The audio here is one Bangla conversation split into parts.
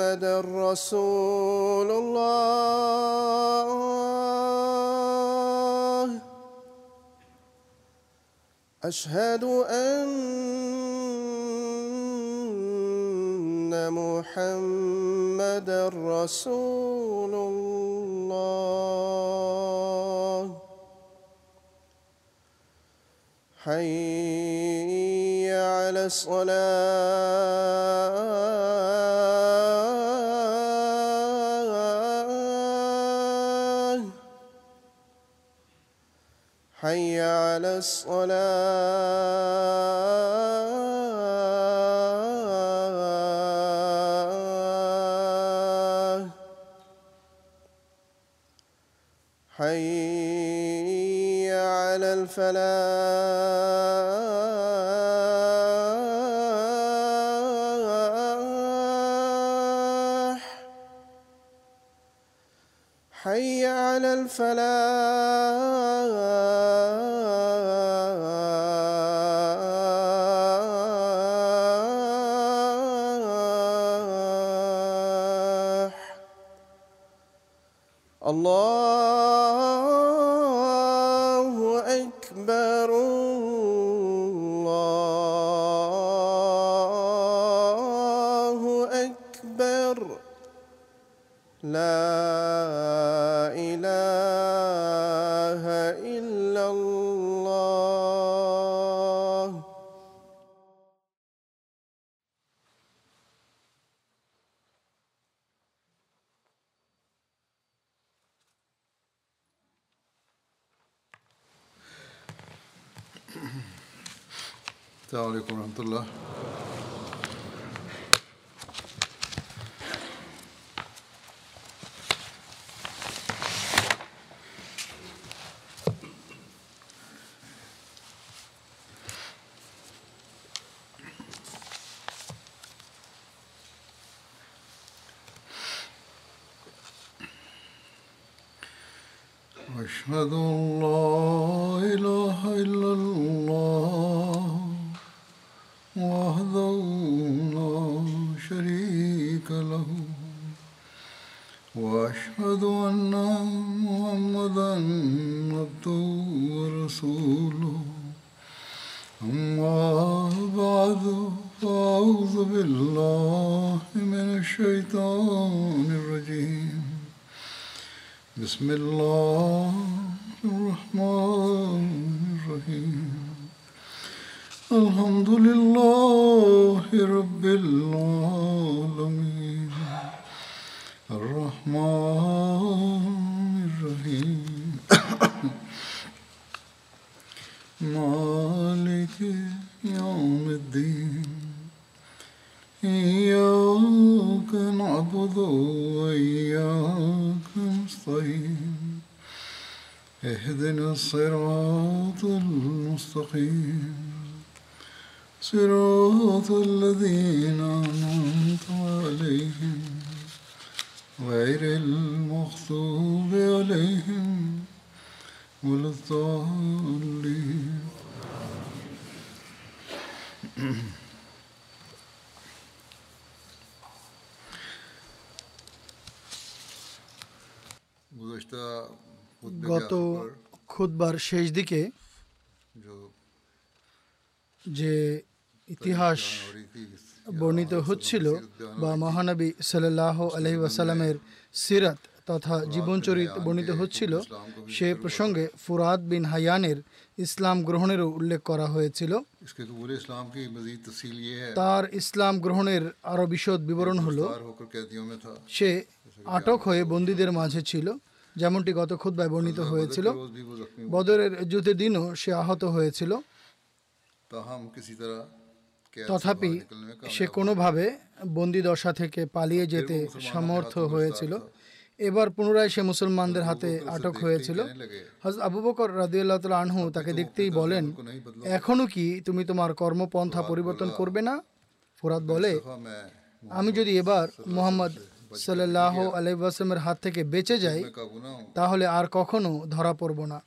محمدا رسول الله. أشهد أن محمدا رسول الله. حي على الصلاة. الصلاة. حي على الفلاح. حي على الفلاح. إلا الله وحده لا شريك له وأشهد أن الصراط المستقيم. صراط الذين খুতবার শেষ দিকে যে ইতিহাস বর্ণিত হচ্ছিল বা মহানবী সাল্লাহ আলহি ওয়াসালামের সিরাত তথা জীবনচরিত বর্ণিত হচ্ছিল, সে প্রসঙ্গে ফুরাদ বিন হায়ানের ইসলাম গ্রহণেরও উল্লেখ করা হয়েছিল। তার ইসলাম গ্রহণের আরও বিশদ বিবরণ হলো, সে আটক হয়ে বন্দীদের মাঝে ছিল। যেমনটি গত খুদ্ায় বর্ণিত হয়েছিল। বদরের যুদ্ধের দিনও সে আহত হয়েছিল। তথাপি সে কোনোভাবে বন্দিদশা থেকে পালিয়ে যেতে সমর্থ হয়েছিল। এবার পুনরায় সে মুসলমানদের হাতে আটক হয়েছিল। হজ আবু বকর রাদিউল্লাহ আনহু তাকে দেখতেই বলেন এখনও কি তুমি তোমার কর্মপন্থা পরিবর্তন করবে না? ফোরাদ বলে আমি যদি এবার মোহাম্মদ সাল্লাহ আলাইসালামের হাত থেকে বেঁচে যাই তাহলে আর কখনো ধরা পড়ব না।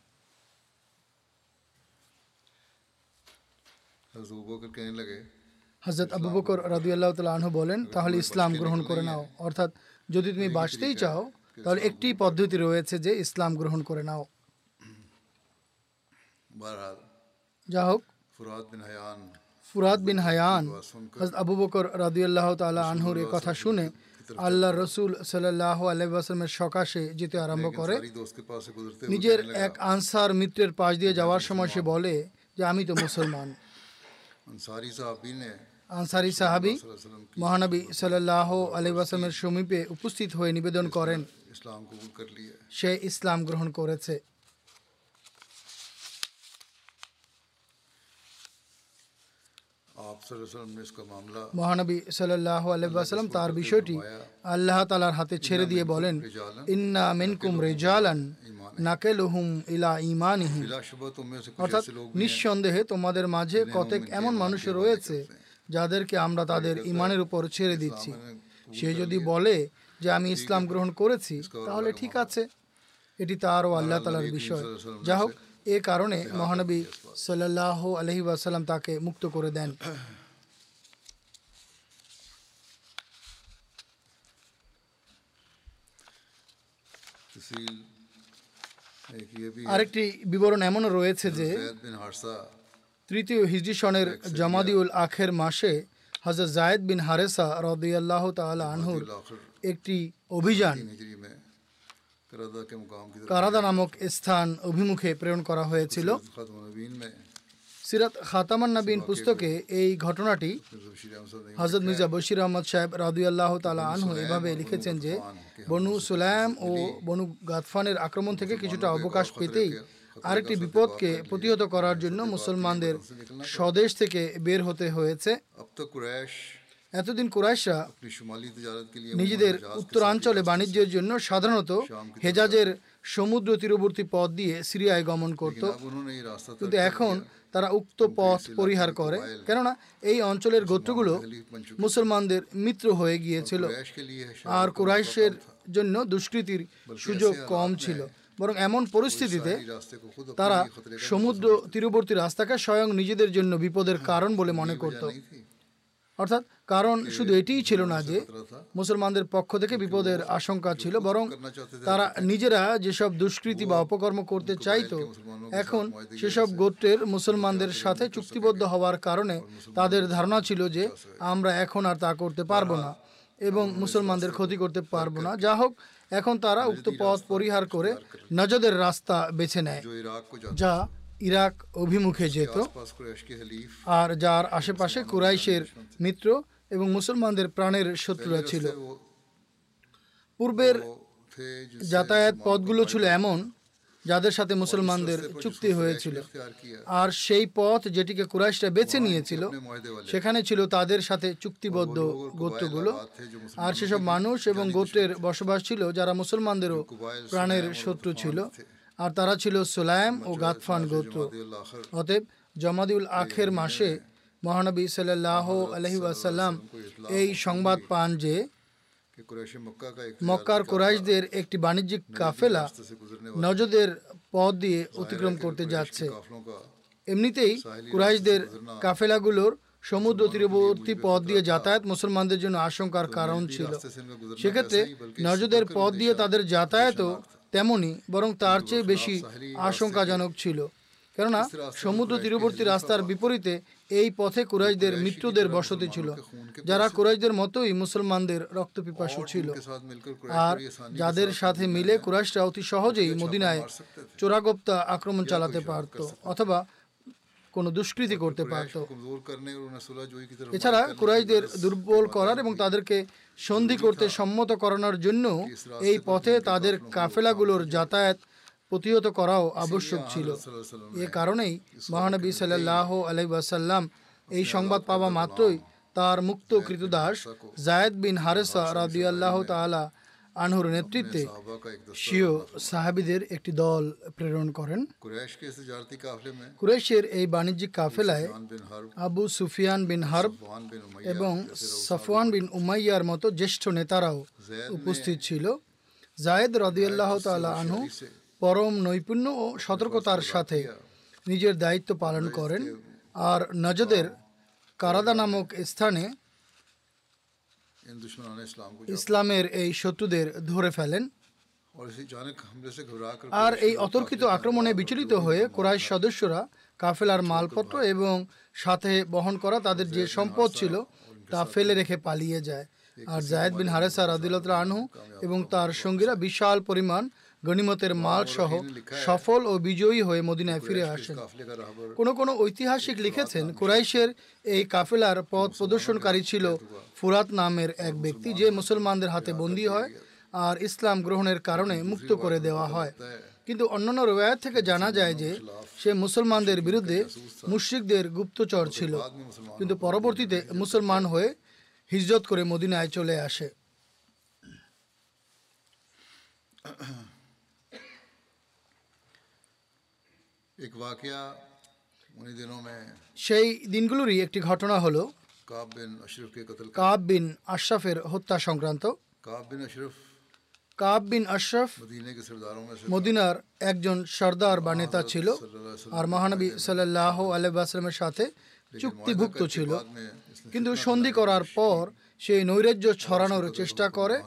হজরত আবু বকর রাদু আল্লাহ আনহু বলেন তাহলে ইসলাম গ্রহণ করে নাও। অর্থাৎ যদি তুমি বাঁচতেই চাও তাহলে একটি পদ্ধতি রয়েছে যে ইসলাম গ্রহণ করে নাও। যা হোক। ফুরাত বিন হায়ান। আবু বকর রাদু আল্লাহ তালা আনহুর এ কথা শুনে আল্লাহ রসুল সাল্লাহ আলহামের সকাশে যেতে আরম্ভ করে। নিজের এক আনসার মিত্রের পাশ দিয়ে যাওয়ার সময় সে বলে যে আমি তো মুসলমান। আনসারি সাহাবি মহানবী সাল্লাহ আলহামের সমীপে উপস্থিত হয়ে নিবেদন করেন। সে ইসলাম গ্রহণ করেছে। মহানবী সাল্লাহ তার বিষয়টি আল্লাহ তালার হাতে ছেড়ে দিয়ে বলেন, ইন্না মিনকুম রেজালান নাকেলহুম ইলা ইমানিহি অর্থাৎ নিঃসন্দেহে তোমাদের মাঝে কতক এমন মানুষ রয়েছে যাদেরকে আমরা তাদের ইমানের উপর ছেড়ে দিচ্ছি। সে যদি বলে যে আমি ইসলাম গ্রহণ করেছি, তাহলে ঠিক আছে, এটি তারও আল্লাহ তালার বিষয়। যা হোক এ কারণে মহানবী সাল্লাহ আলহি ওয়াসাল্লাম তাকে মুক্ত করে দেন। আরেকটি বিবরণ এমনও রয়েছে যে তৃতীয় হিজিসনের জামাদিউল আখের মাসে হাজর জায়েদ বিন হারেসা রদিয়াল্লাহ তাল আনহুর একটি অভিযান কারাদা নামক স্থান অভিমুখে প্রেরণ করা হয়েছিল। সিরাত খাতামান নাবিন পুস্তকে এই ঘটনাটি হজরত মির্জা বশির আহমদ সাহেব রাদুয়াল্লাহ তালা আনহু এভাবে লিখেছেন যে বনু সুলাম ও বনু গাতফানের আক্রমণ থেকে কিছুটা অবকাশ পেতেই আরেকটি বিপদকে প্রতিহত করার জন্য মুসলমানদের স্বদেশ থেকে বের হতে হয়েছে। এতদিন কুরাইশা নিজেদের উত্তরাঞ্চলে বাণিজ্যের জন্য সাধারণত হেজাজের সমুদ্র তীরবর্তী পথ দিয়ে সিরিয়ায় গমন করত। কিন্তু এখন তারা উক্ত পথ পরিহার করে। কেননা এই অঞ্চলের গোত্রগুলো মুসলমানদের মিত্র হয়ে গিয়েছিল। আর কুরাইশের জন্য দুষ্কৃতির সুযোগ কম ছিল। বরং এমন পরিস্থিতিতে তারা সমুদ্র তীরবর্তী রাস্তাকে স্বয়ং নিজেদের জন্য বিপদের কারণ বলে মনে করত। অর্থাৎ কারণ শুধু এটিই ছিল না যে মুসলমানদের পক্ষ থেকে বিপদের আশঙ্কা ছিল বরং তারা নিজেরা যেসব দুষ্কৃতি বা অপকর্ম করতে চাইতো এখন সেসব গোত্রের মুসলমানদের সাথে চুক্তিবদ্ধ হওয়ার কারণে তাদের ধারণা ছিল যে আমরা এখন আর তা করতে পারব না এবং মুসলমানদের ক্ষতি করতে পারব না। যা হোক এখন তারা উক্ত পথ পরিহার করে নজদের রাস্তা বেছে নেয় যা ইরাক অভিমুখে যেত আর যার আশেপাশে কুরাইশের মিত্র এবং মুসলমানদের প্রাণের শত্রুরা ছিল। পূর্বের যাতায়াত পথগুলো ছিল এমন যাদের সাথে মুসলমানদের চুক্তি হয়েছিল। আর সেই পথ যেটিকে কুরাইশরা বেছে নিয়েছিল সেখানে ছিল তাদের সাথে চুক্তিবদ্ধ গোত্রগুলো। আর সেসব মানুষ এবং গোত্রের বসবাস ছিল যারা মুসলমানদেরও প্রাণের শত্রু ছিল। আর তারা ছিল সুলাইম ও গাতফান গোত্র। অতএব জমাদিউল আখের মাসে মহানবী সাল্লাহ আলহি ওয়াসাল্লাম এই সংবাদ পান যে মক্কার কোরাইশদের একটি বাণিজ্যিক কাফেলা নজদের পথ দিয়ে অতিক্রম করতে যাচ্ছে। এমনিতেই কুরাইশদের কাফেলাগুলোর সমুদ্র তীরবর্তী পথ দিয়ে যাতায়াত মুসলমানদের জন্য আশঙ্কার কারণ ছিল। সেক্ষেত্রে নজদের পথ দিয়ে তাদের যাতায়াতও তেমনই বরং তার চেয়ে বেশি আশঙ্কাজনক ছিল। কেননা সমুদ্র তীরবর্তী রাস্তার বিপরীতে এই পথে কুরাইশদের মৃত্যুদের বসতি ছিল যারা কুরাইশদের মতোই মুসলমানদের রক্তপিপাসু ছিল। আর যাদের সাথে মিলে কুরাইশরা অতি সহজেই মদিনায় চোরাগোপ্তা আক্রমণ চালাতে পারত অথবা কোনো দুষ্কৃতি করতে পারত। এছাড়া কুরাইদের দুর্বল করার এবং তাদেরকে সন্ধি করতে সম্মত করানোর জন্য এই পথে তাদের কাফেলাগুলোর যাতায়াত প্রতিহত করাও আবশ্যক ছিল। এ কারণেই মহানবী সাল্লাহ আলহিবাসাল্লাম এই সংবাদ পাওয়া মাত্রই তার মুক্ত কৃতদাস জায়দ বিন হারেসা রাদিয়াল্লাহ তালা আনহুর নেতৃত্বে শিও সাহাবিদের একটি দল প্রেরণ করেন। কুরেশের এই বাণিজ্যিক কাফেলায় আবু সুফিয়ান বিন হার্ব এবং সাফওয়ান বিন উমাইয়ার মতো জ্যেষ্ঠ নেতারাও উপস্থিত ছিল। জায়েদ রদিয়াল্লাহ তালা আনহু পরম নৈপুণ্য ও সতর্কতার সাথে নিজের দায়িত্ব পালন করেন। আর নজদের কারাদা নামক স্থানে ইসলামের এই শত্রুদের ধরে ফেলেন। আর এই অতর্কিত আক্রমণে বিচলিত হয়ে কোরাইশ সদস্যরা কাফেলার মালপত্র এবং সাথে বহন করা তাদের যে সম্পদ ছিল তা ফেলে রেখে পালিয়ে যায়। আর জায়দ বিন হারেসা আদিলত আনহু এবং তার সঙ্গীরা বিশাল পরিমাণ গণিমতের মাল সহ সফল ও বিজয়ী হয়ে মদিনায় ফিরে আসেন। কোন কোন ঐতিহাসিক লিখেছেন কুরাইশের এই কাফেলার পথ প্রদর্শনকারী ছিল ফুরাত নামের এক ব্যক্তি যে মুসলমানদের হাতে বন্দী হয় আর ইসলাম গ্রহণের কারণে মুক্ত করে দেওয়া হয়। কিন্তু অন্যান্য রোয়ায়ত থেকে জানা যায় যে সে মুসলমানদের বিরুদ্ধে মুশ্রিকদের গুপ্তচর ছিল। কিন্তু পরবর্তীতে মুসলমান হয়ে হিজরত করে মদিনায় চলে আসে। সেই দিনগুলোরই একটি ঘটনা হলো কাব বিন আশরাফের হত্যা সংক্রান্ত। কাব বিন মদিনার একজন সর্দার বা নেতা ছিল আর মহানবী সাল্লাহ আলহামের সাথে চুক্তিভুক্ত ছিল। কিন্তু সন্ধি করার পর সেই নৈরাজ্য ছড়ানোর চেষ্টা করে।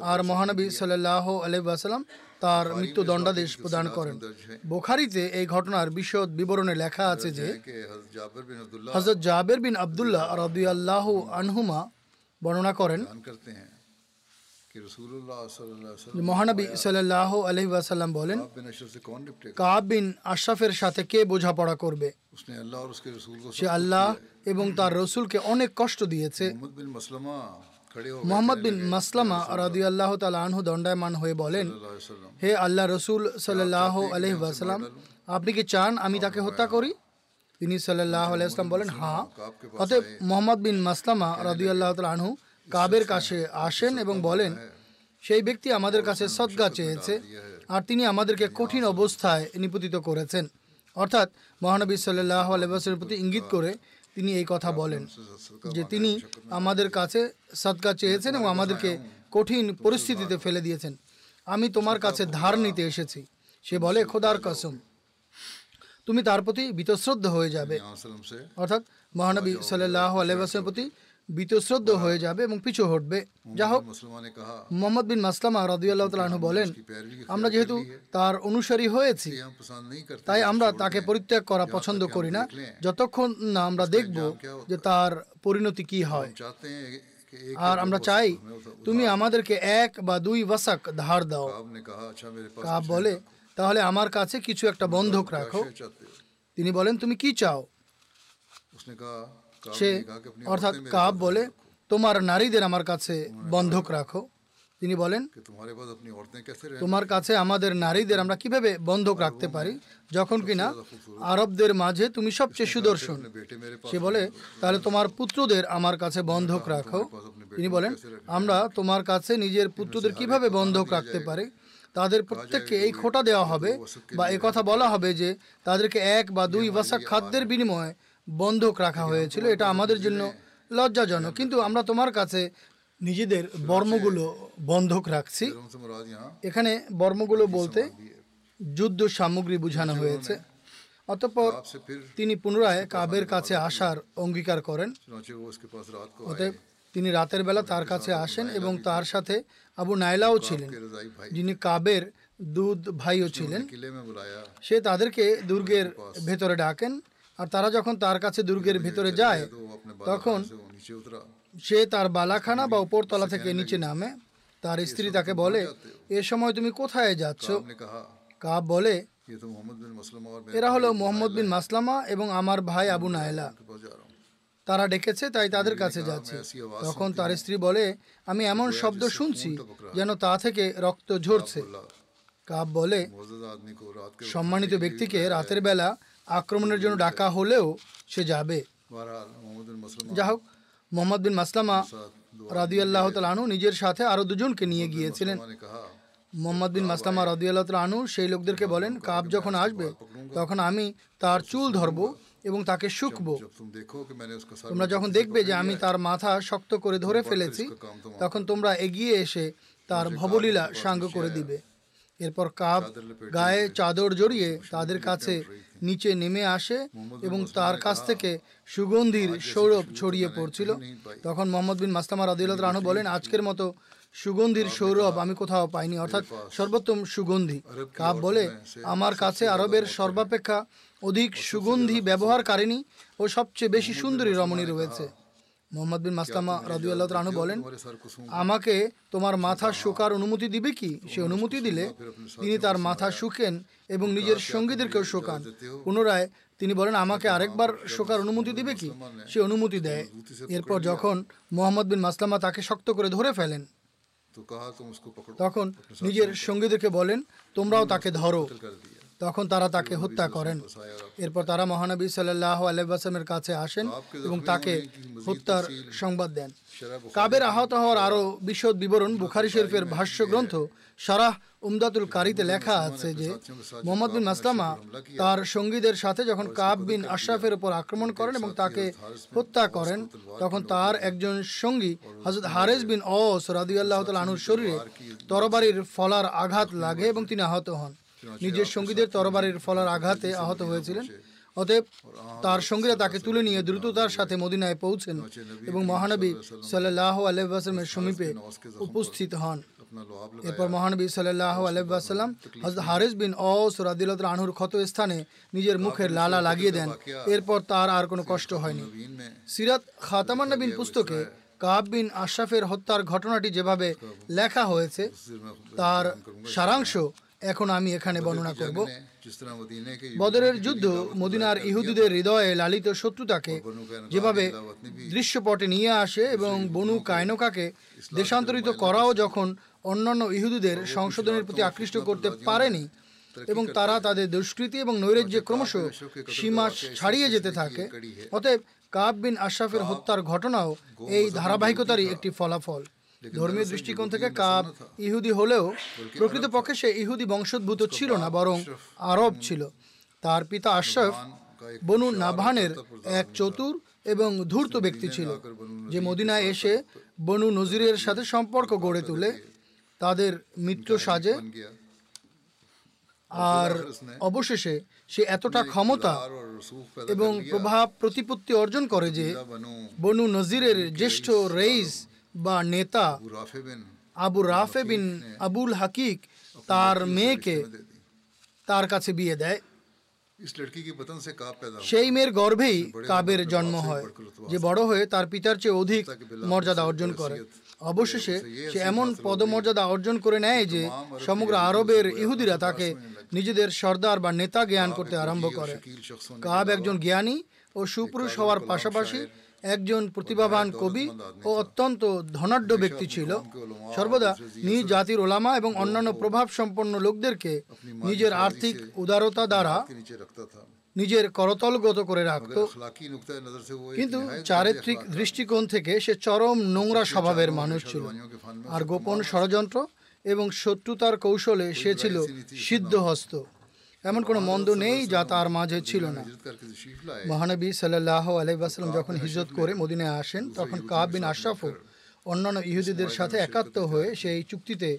আর মহানবী সাল্লাহ আলহাম তার মৃত্যুদণ্ডাদেশ প্রদান করেন। বোখারিতে এই ঘটনার বিশদ বিবরণে লেখা আছে যে হজরত জাবের বিন আবদুল্লাহ রবি আল্লাহ আনহুমা বর্ণনা করেন মহানবী সাল্লাহ আলহি বলেন আশরাফের সাথে কে বোঝাপড়া করবে? সে আল্লাহ এবং তার রসুলকে অনেক কষ্ট দিয়েছে। মোহাম্মদ বিন মাসলামা রাদু আল্লাহ তালাহু দণ্ডায়মান হয়ে বলেন হে আল্লাহ রসুল সাল্লাহ আলহ ওয়াসালাম আপনি কি চান আমি তাকে হত্যা করি তিনি সাল্লাহ আলাইসলাম বলেন হ্যাঁ অতএব মোহাম্মদ বিন মাসলামা রাদু আল্লাহ আনহু কাবের কাছে আসেন এবং বলেন সেই ব্যক্তি আমাদের কাছে সদ্গা চেয়েছে আর তিনি আমাদেরকে কঠিন অবস্থায় নিপতিত করেছেন অর্থাৎ মহানবী সাল্লাহ আলহামের প্রতি ইঙ্গিত করে তিনি এই কথা বলেন যে তিনি আমাদের কাছে সৎকার চেয়েছেন এবং আমাদেরকে কঠিন পরিস্থিতিতে ফেলে দিয়েছেন। আমি তোমার কাছে ধার নিতে এসেছি। সে বলে খোদার কসম তুমি তার প্রতি বিতশ্রদ্ধ হয়ে যাবে। অর্থাৎ মহানবী সাল্লাহ আলহামের প্রতি বীতশ্রদ্ধ হয়ে যাবে এবং পিছু হটবে। যা হোক মোহাম্মদ বিন মাসলামা রাদিউল্লাহতালু বলেন আমরা যেহেতু তার অনুসারী হয়েছি তাই আমরা তাকে পরিত্যাগ করা পছন্দ করি না। যতক্ষণ না আমরা দেখব যে তার পরিণতি কি হয়। আর আমরা চাই তুমি আমাদেরকে এক বা দুই বাসাক ধার দাও। কাব বলে তাহলে আমার কাছে কিছু একটা বন্ধক রাখো। তিনি বলেন তুমি কি চাও? সে অর্থাৎ কাব বলে তোমার নারীদের আমার কাছে বন্ধক রাখো। তিনি বলেন তোমার কাছে আমাদের নারীদের আমরা কীভাবে বন্ধক রাখতে পারি? যখন কিনা আরবদের মাঝে তুমি সবচেয়ে সুদর্শন। সে বলে তাহলে তোমার পুত্রদের আমার কাছে বন্ধক রাখো। তিনি বলেন আমরা তোমার কাছে নিজের পুত্রদের কীভাবে বন্ধক রাখতে পারি? তাদের প্রত্যেককে এই খোটা দেওয়া হবে বা কথা বলা হবে যে তাদেরকে এক বা দুই বাসা খাদ্যের বিনিময়ে বন্ধক রাখা হয়েছিল, এটা আমাদের জন্য লজ্জাজনক। কিন্তু আমরা তোমার কাছে নিজেদের বর্মগুলো বন্ধক রাখছি। এখানে বর্মগুলো বলতে যুদ্ধ সামগ্রী বোঝানো হয়েছে। অতঃপর তিনি পুনরায় কাবের কাছে আসার অঙ্গীকার করেন। অতএব তিনি রাতের বেলা তার কাছে আসেন এবং তার সাথে আবু নাইলাও ছিলেন, যিনি কাবের দুধ ভাইও ছিলেন। সে তাদেরকে দুর্গের ভেতরে ডাকেন। আর তারা যখন তার কাছে দুর্গের ভিতরে যায় তখন সে তার বালাখানা বা উপরতলা থেকে নিচে নামে। তার স্ত্রী তাকে বলে এ সময় তুমি কোথায় যাচ্ছ? কাব বলে এরা হলো মোহাম্মদ বিন মাসলামা এবং আমার ভাই আবু নায়লা তারা ডেকেছে তাই তাদের কাছে যাচ্ছে। তখন তার স্ত্রী বলে আমি এমন শব্দ শুনছি যেন তা থেকে রক্ত ঝরছে। কাব বলে সম্মানিত ব্যক্তিকে রাতের বেলা আক্রমণের জন্য ডাকা হলেও সে যাবে। যা হোক মোহাম্মদ বিন মাসলামা রাদি আল্লাহ তালু নিজের সাথে আরও দুজনকে নিয়ে গিয়েছিলেন। মোহাম্মদ বিন মাসলামা রাদি আল্লাহ তালু সেই লোকদেরকে বলেন কাপ যখন আসবে তখন আমি তার চুল ধরবো এবং তাকে শুকব। তোমরা যখন দেখবে যে আমি তার মাথা শক্ত করে ধরে ফেলেছি তখন তোমরা এগিয়ে এসে তার ভবলীলা সাঙ্গ করে দিবে। এরপর কাব গায়ে চাদর জড়িয়ে তাদের কাছে নিচে নেমে আসে এবং তার কাছ থেকে সুগন্ধির সৌরভ ছড়িয়ে পড়ছিল। তখন মোহাম্মদ বিন মাস্তামা রাদিউল্লাহ রানু বলেন আজকের মতো সুগন্ধির সৌরভ আমি কোথাও পাইনি। অর্থাৎ সর্বোত্তম সুগন্ধি। কাব বলে আমার কাছে আরবের সর্বাপেক্ষা অধিক সুগন্ধি ব্যবহারকারিণী ও সবচেয়ে বেশি সুন্দরী রমণী রয়েছে। মোহাম্মদ বিন মাস্তামা রাজু আল্লাহ রানু বলেন আমাকে তোমার মাথা শোকার অনুমতি দিবে কি? সে অনুমতি দিলে তিনি তার মাথা শুকেন এবং নিজের সঙ্গীদেরকেও শোকান। পুনরায় তিনি বলেন আমাকে আরেকবার শোকার অনুমতি দিবে কি? সে অনুমতি দেয়। এরপর যখন মোহাম্মদ বিন মাস্তামা তাকে শক্ত করে ধরে ফেলেন তখন নিজের সঙ্গীদেরকে বলেন তোমরাও তাকে ধরো। তখন তারা তাকে হত্যা করেন। এরপর তারা মহানবী সাল্লাহ আলহামের কাছে আসেন এবং তাকে হত্যার সংবাদ দেন। কাবের আহত হওয়ার আরও বিশদ বিবরণ বুখারি শরীফের ভাষ্য গ্রন্থ সারাহ উমদাতুল কারিতে লেখা আছে যে মোহাম্মদ বিন মাসলামা তার সঙ্গীদের সাথে যখন কাব বিন আশরাফের উপর আক্রমণ করেন এবং তাকে হত্যা করেন তখন তার একজন সঙ্গী হজরত হারেজ বিন অস রাদিউল্লাহ তালুর শরীরে তরবারির ফলার আঘাত লাগে এবং তিনি আহত হন। নিজের সঙ্গীদের তরবারির ফলার আঘাতে আহত হয়েছিলেন। অতএব তার সঙ্গীরা তাকে তুলে নিয়ে দ্রুততার সাথে মদিনায় পৌঁছেন এবং মহানবী সাল্লাহ আলহামের সমীপে উপস্থিত হন। এরপর মহানবী সাল্লাহ আলহাম হারিস হারেস বিন অস রাদিলত আনহুর ক্ষত স্থানে নিজের মুখের লালা লাগিয়ে দেন। এরপর তার আর কোনো কষ্ট হয়নি। সিরাত খাতামান্নবিন পুস্তকে কাব বিন আশরাফের হত্যার ঘটনাটি যেভাবে লেখা হয়েছে তার সারাংশ এখন আমি এখানে বর্ণনা করব। বদরের যুদ্ধ মদিনার ইহুদুদের হৃদয়ে লালিত শত্রুতাকে যেভাবে দৃশ্যপটে নিয়ে আসে এবং বনু কায়নকাকে দেশান্তরিত করাও যখন অন্যান্য ইহুদুদের সংশোধনের প্রতি আকৃষ্ট করতে পারেনি এবং তারা তাদের দুষ্কৃতি এবং নৈরাজ্যে ক্রমশ সীমা ছাড়িয়ে যেতে থাকে। অতএব কাব বিন আশরাফের হত্যার ঘটনাও এই ধারাবাহিকতারই একটি ফলাফল। ধর্মীয় দৃষ্টিকোণ থেকে কাব ইহুদি হলেও প্রকৃতপক্ষে সে ইহুদি বংশোদ্ভূত ছিল না বরং আরব ছিল। তার পিতা আশরাফ বনু নাভানের এক চতুর এবং ধূর্ত ব্যক্তি ছিল যে মদিনায় এসে বনু নজিরের সাথে সম্পর্ক গড়ে তুলে। তাদের মিত্র সাজে। আর অবশেষে সে এতটা ক্ষমতা এবং প্রভাব প্রতিপত্তি অর্জন করে যে বনু নজিরের জ্যেষ্ঠ রেইস বা নেতা আবু রাফে বিন আবুল হাকিক তার মেয়েকে তার কাছে বিয়ে দেয়। সেই মেয়ের গর্ভেই কাবের জন্ম হয় যে বড় হয়ে তার পিতার চেয়ে অধিক মর্যাদা অর্জন করে। অবশেষে সে এমন পদমর্যাদা অর্জন করে নেয় যে সমগ্র আরবের ইহুদিরা তাকে নিজেদের সর্দার বা নেতা জ্ঞান করতে আরম্ভ করে। কাব একজন জ্ঞানী ও সুপুরুষ হওয়ার পাশাপাশি একজন প্রতিভাবান কবি ও অত্যন্ত ধনাঢ্য ব্যক্তি ছিল। সর্বদা নিজ জাতির ওলামা এবং অন্যান্য প্রভাব সম্পন্ন লোকদেরকে নিজের আর্থিক উদারতা দ্বারা নিজের করতলগত করে রাখত। কিন্তু চারিত্রিক দৃষ্টিকোণ থেকে সে চরম নোংরা স্বভাবের মানুষ ছিল। আর গোপন ষড়যন্ত্র এবং শত্রুতার কৌশলে সে ছিল সিদ্ধহস্ত। এমন কোনো মন্দ নেই যা তার মাঝে ছিল না। মহানবী সাল্লাহ আলাইসাল্লাম যখন হিজরত করে মদিনায় আসেন, তখন কাব বিন আশরাফও অন্যান্য ইহুদিদের সাথে একাত্ম হয়ে সেই চুক্তিতে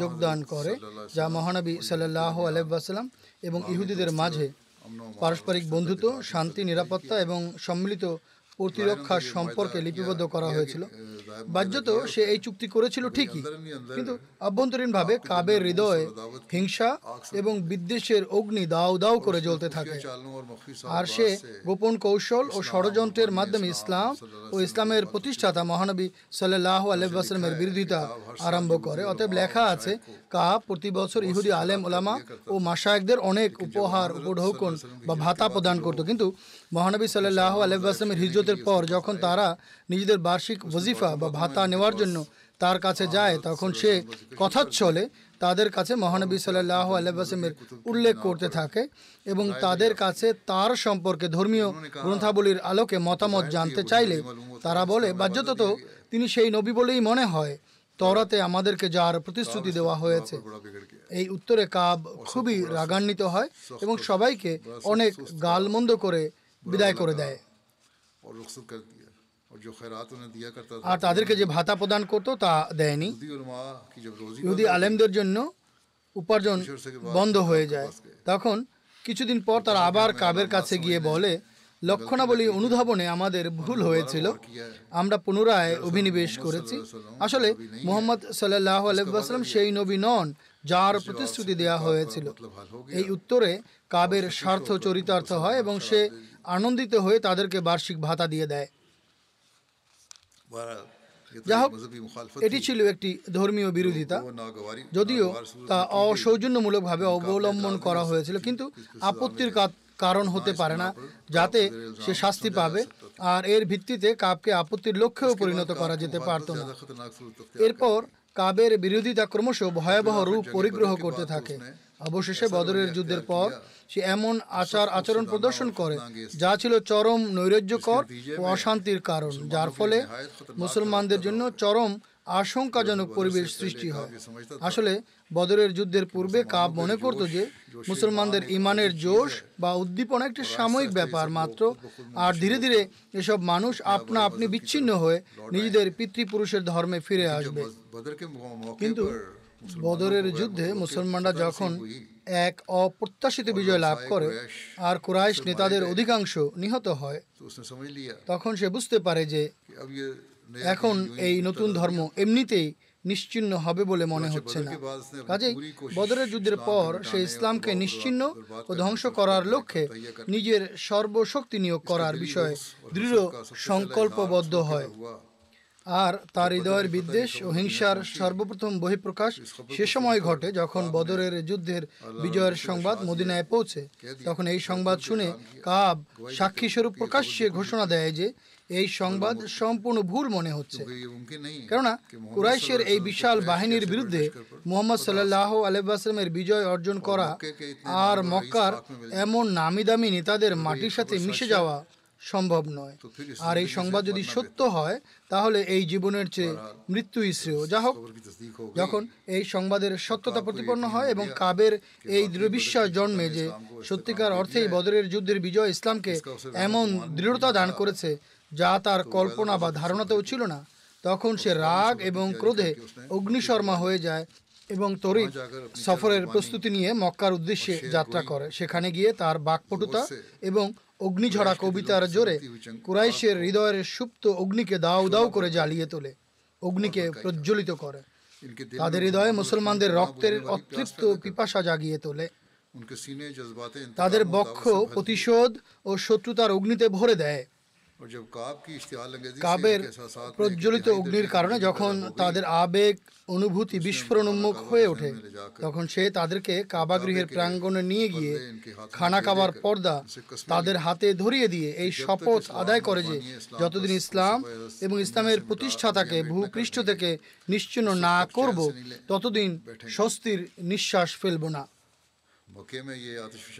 যোগদান করে, যা মহানবী সাল্লাহ আলাইসাল্লাম এবং ইহুদিদের মাঝে পারস্পরিক বন্ধুত্ব, শান্তি, নিরাপত্তা এবং সম্মিলিত প্রতিরক্ষা সম্পর্কে লিপিবদ্ধ করা হয়েছিল। বাহ্যত সে এই চুক্তি করেছিল ঠিকই। কিন্তু আভ্যন্তরীণভাবে কাবের হৃদয়ে হিংসা এবং বিদ্বেষের অগ্নি দাও দাও করে জ্বলতে থাকে। আর সে গোপন কৌশল ও ষড়যন্ত্রের মাধ্যমে ইসলাম ও ইসলামের প্রতিষ্ঠাতা মহানবী সাল্লাহ আলহামের বিরোধিতা আরম্ভ করে। অতএব লেখা আছে কা প্রতি বছর ইহুদি আলেম ওলামা ও মাসায়কদের অনেক উপহার উপঢৌকন বা ভাতা প্রদান করত। কিন্তু মহানবী সাল্লাহ আলহামের হিজরত বিরোধের পর যখন তারা নিজেদের বার্ষিক ওজিফা বা ভাতা নেওয়ার জন্য তার কাছে যায়, তখন সে কথা চলে তাদের কাছে মহানবী সাল্লাহ আল্লাহামের উল্লেখ করতে থাকে এবং তাদের কাছে তার সম্পর্কে ধর্মীয় গ্রন্থাবলীর আলোকে মতামত জানতে চাইলে তারা বলে বাহ্যত তিনি সেই নবী বলেই মনে হয় তরাতে আমাদেরকে যার প্রতিশ্রুতি দেওয়া হয়েছে। এই উত্তরে কাব খুবই রাগান্বিত হয় এবং সবাইকে অনেক গালমন্দ করে বিদায় করে দেয়। আর তাদেরকে যে ভাতা প্রদান করতো তা দেয়নি যদি আলেমদের জন্য উপার্জন বন্ধ হয়ে যায় তখন কিছুদিন পর তারা আবার কাবের কাছে গিয়ে বলে লক্ষণাবলী অনুধাবনে আমাদের ভুল হয়েছিল। আমরা পুনরায় অভিনিবেশ করেছি। আসলে মোহাম্মদ সাল্লাহ আলাইসাল্লাম সেই নবী নন যার প্রতিশ্রুতি দেয়া হয়েছিল। এই উত্তরে কাবের স্বার্থ চরিতার্থ হয় এবং সে আনন্দিত হয়ে তাদেরকে বার্ষিক ভাতা দিয়ে দেয়। যা হোক এটি ছিল একটি ধর্মীয় বিরোধিতা। যদিও তা অসৌজন্যমূলকভাবে অবলম্বন করা হয়েছিল কিন্তু আপত্তির কারণ হতে পারে না যাতে সে শাস্তি পাবে আর এর ভিত্তিতে কাবকে আপত্তির লক্ষ্যেও পরিণত করা যেতে পারত না। এরপর কাবের বিরোধিতা ক্রমশ ভয়াবহ রূপ পরিগ্রহ করতে থাকে। অবশেষে বদরের যুদ্ধের পর সে এমন আচার আচরণ প্রদর্শন করে, যা ছিল চরম নৈরাজ্যকর ও অশান্তির কারণ, যার ফলে মুসলমানদের জন্য চরম আশঙ্কাজনক পরিবেশ সৃষ্টি হয়। আসলে, বদরের যুদ্ধের পূর্বে কাব মনে করত যে, মুসলমানদের ইমানের জোশ বা উদ্দীপনা একটি সাময়িক ব্যাপার মাত্র, আর ধীরে ধীরে এসব মানুষ আপনা আপনি বিচ্ছিন্ন হয়ে নিজেদের পিতৃপুরুষের ধর্মে ফিরে আসবে। কিন্তু বদরের যুদ্ধে মুসলমানরা যখন এক অপ্রত্যাশিত বিজয় লাভ করে আর কুরাইশ নেতাদের অধিকাংশ নিহত হয়, তখন সে বুঝতে পারে যে এখন এই নতুন ধর্ম এমনিতেই নিশ্চিন্ন হবে বলে মনে হচ্ছে না। কাজেই বদরের যুদ্ধের পর সে ইসলামকে নিশ্চিন্ন ও ধ্বংস করার লক্ষ্যে নিজের সর্বশক্তি নিয়োগ করার বিষয়ে দৃঢ় সংকল্পবদ্ধ হয়। আর তার হৃদয়ের বিদ্বেষ ও হিংসার সর্বপ্রথম বহিঃপ্রকাশ সে সময় ঘটে যখন বদরের যুদ্ধের বিজয়ের সংবাদ মদিনায় পৌঁছে। তখন এই সংবাদ শুনে কাব সাক্ষীস্বরূপ প্রকাশ্যে ঘোষণা দেয় যে এই সংবাদ সম্পূর্ণ ভুল মনে হচ্ছে। কেননা কুরাইশের এই বিশাল বাহিনীর বিরুদ্ধে মোহাম্মদ সাল্লাহ আলহামের বিজয় অর্জন করা আর মক্কার এমন নামি দামি নেতাদের মাটির সাথে মিশে যাওয়া সম্ভব নয়। আর এই সংবাদ যদি সত্য হয় তাহলে এই জীবনের চেয়ে মৃত্যুই শ্রেয়। যা হোক যখন এই সংবাদের সত্যতা প্রতিপন্ন হয় এবং কাবের এই দৃঢ়বিশ্বাস জন্মে যে সত্যিকার অর্থেই বদরের যুদ্ধের বিজয় ইসলামকে এমন দৃঢ়তা দান করেছে যা তার কল্পনা বা ধারণাতেও ছিল না। তখন সে রাগ এবং ক্রোধে অগ্নিশর্মা হয়ে যায় এবং তরি সফরের প্রস্তুতি নিয়ে মক্কার উদ্দেশ্যে যাত্রা করে। সেখানে গিয়ে তার বাকপটুতা এবং অগ্নিঝরা কবিতার জোরে কুরাইশের হৃদয়ের সুপ্ত অগ্নিকে দাউ দাউ করে জ্বালিয়ে তোলে। অগ্নিকে প্রজ্বলিত করে। তাদের হৃদয়ে মুসলমানদের রক্তের অতৃপ্ত পিপাসা জাগিয়ে তোলে। তাদের বক্ষ প্রতিশোধ ও শত্রুতার অগ্নিতে ভরে দেয়। কাবের প্রজ্বলিত অগ্নির কারণে যখন তাদের আবেগ অনুভূতি বিস্ফোরণ উন্মুখ হয়ে ওঠে। তখন সে তাদেরকে কাবাগৃহের প্রাঙ্গণে নিয়ে গিয়ে খানা কাবার পর্দা তাদের হাতে ধরিয়ে দিয়ে এই শপথ আদায় করে যে যতদিন ইসলাম এবং ইসলামের প্রতিষ্ঠাতাকে ভূপৃষ্ঠ থেকে নিশ্চিন্ন না করব ততদিন স্বস্তির নিঃশ্বাস ফেলব না।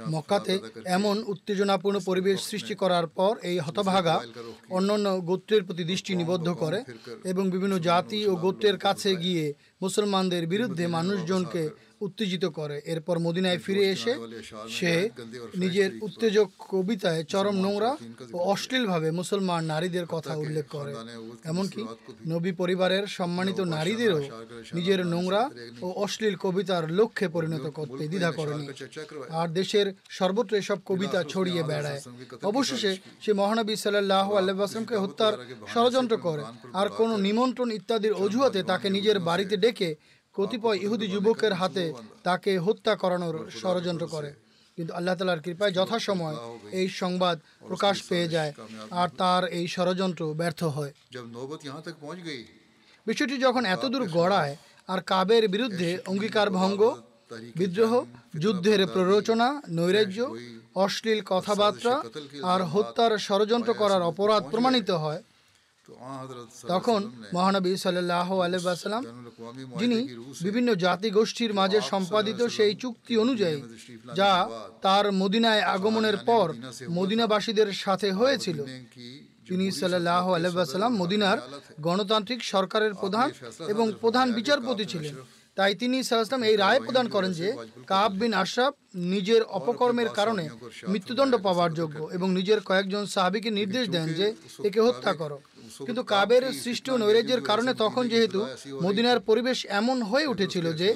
মক্কাতে এমন উত্তেজনাপূর্ণ পরিবেশ সৃষ্টি করার পর এই হতভাগা অন্যান্য গোত্রের প্রতি দৃষ্টি নিবদ্ধ করে এবং বিভিন্ন জাতি ও গোত্রের কাছে গিয়ে মুসলমানদের বিরুদ্ধে মানুষজনকে উত্তেজিত করে। এরপর মদিনায় ফিরে এসে সে নিজের উত্তেজক কবিতায় চরম নোংরা ও অশ্লীলভাবে মুসলমান নারীদের কথা উল্লেখ করে। এমনকি নবী পরিবারের সম্মানিত নারীদেরও নিজের নোংরা ও অশ্লীল কবিতার লক্ষ্যে পরিণত করতে দ্বিধা করেনি। আর দেশের সর্বত্র এসব কবিতা ছড়িয়ে বেড়ায়। অবশেষে সে মহানবী সাল্লাহ আল্লাহামকে হত্যার ষড়যন্ত্র করে। আর কোনো নিমন্ত্রণ ইত্যাদির অজুহাতে তাকে নিজের বাড়িতে ডেকে কতিপয় ইহুদি যুবকের হাতে তাকে হত্যা করানোর ষড়যন্ত্র করে। কিন্তু আল্লাহ তালার কৃপায় যথাসময় এই সংবাদ প্রকাশ পেয়ে যায় আর তার এই ষড়যন্ত্র ব্যর্থ হয়। বিষয়টি যখন এতদূর গড়ায় আর কাবের বিরুদ্ধে অঙ্গীকার ভঙ্গ বিদ্রোহ যুদ্ধের প্ররোচনা নৈরাজ্য অশ্লীল কথাবার্তা আর হত্যার ষড়যন্ত্র করার অপরাধ প্রমাণিত হয়। তখন মহানবী সাল্লাহ আলহাম যিনি বিভিন্ন জাতিগোষ্ঠীর মাঝে সম্পাদিত সেই চুক্তি অনুযায়ী যা তার মদিনায় আগমনের পর মদিনাবাসীদের সাথে হয়েছিল তিনি সাল্লাহ আলহাম মদিনার গণতান্ত্রিক সরকারের প্রধান এবং প্রধান বিচারপতি ছিলেন। তাই তিনি সাল্লাম এই রায় প্রদান করেন যে কাব বিন আশরাফ নিজের অপকর্মের কারণে মৃত্যুদণ্ড পাওয়ার যোগ্য এবং নিজের কয়েকজন সাহাবিকে নির্দেশ দেন যে একে হত্যা করো। কিন্তু কাবের সৃষ্ট নৈরাজ্যের কারণে তখন যেহেতু মদিনার পরিবেশ এমন হয়ে উঠেছিল যে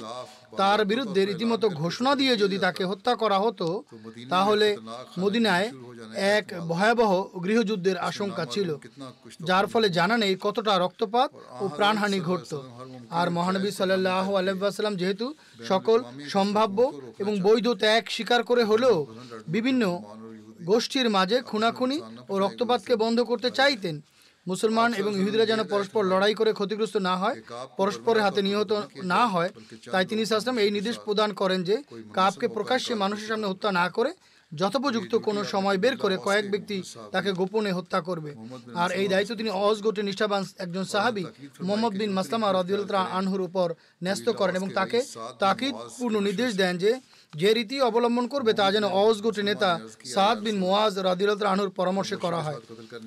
তার বিরুদ্ধে রীতিমতো ঘোষণা দিয়ে যদি তাকে হত্যা করা হতো, তাহলে মদিনায় এক ভয়াবহ গৃহযুদ্ধের আশঙ্কা ছিল, যার ফলে জানা নেই কতটা রক্তপাত ও প্রাণহানি ঘটত। আর মহানবী সাল্লাহ আলহাম যেহেতু সকল সম্ভাব্য এবং বৈধ ত্যাগ স্বীকার করে হলেও বিভিন্ন গোষ্ঠীর মাঝে খুনাখুনি ও রক্তপাতকে বন্ধ করতে চাইতেন, মুসলমান এবং ইহুদিরা যেন পরস্পর লড়াই করে ক্ষতিগ্রস্ত না হয়, পরস্পরের হাতে নিহত না হয়, তাই তিনি সাসলাম এই নির্দেশ প্রদান করেন যে কাপকে প্রকাশ্যে মানুষের সামনে হত্যা না করে যথোপযুক্ত কোনো সময় বের করে কয়েক ব্যক্তি তাকে গোপনে হত্যা করবে। আর এই দায়িত্ব তিনি অজগোটে নিষ্ঠাবান একজন সাহাবি মোহাম্মদ বিন মাসলামা রদিউল্লাহ আনহুর উপর ন্যস্ত করেন এবং তাকে তাকিদপূর্ণ নির্দেশ দেন যে যে রীতি অবলম্বন করবে তা যেন অজগোটে নেতা সাদ বিন মোয়াজ রদিউল্লাহ আনহুর পরামর্শে করা হয়।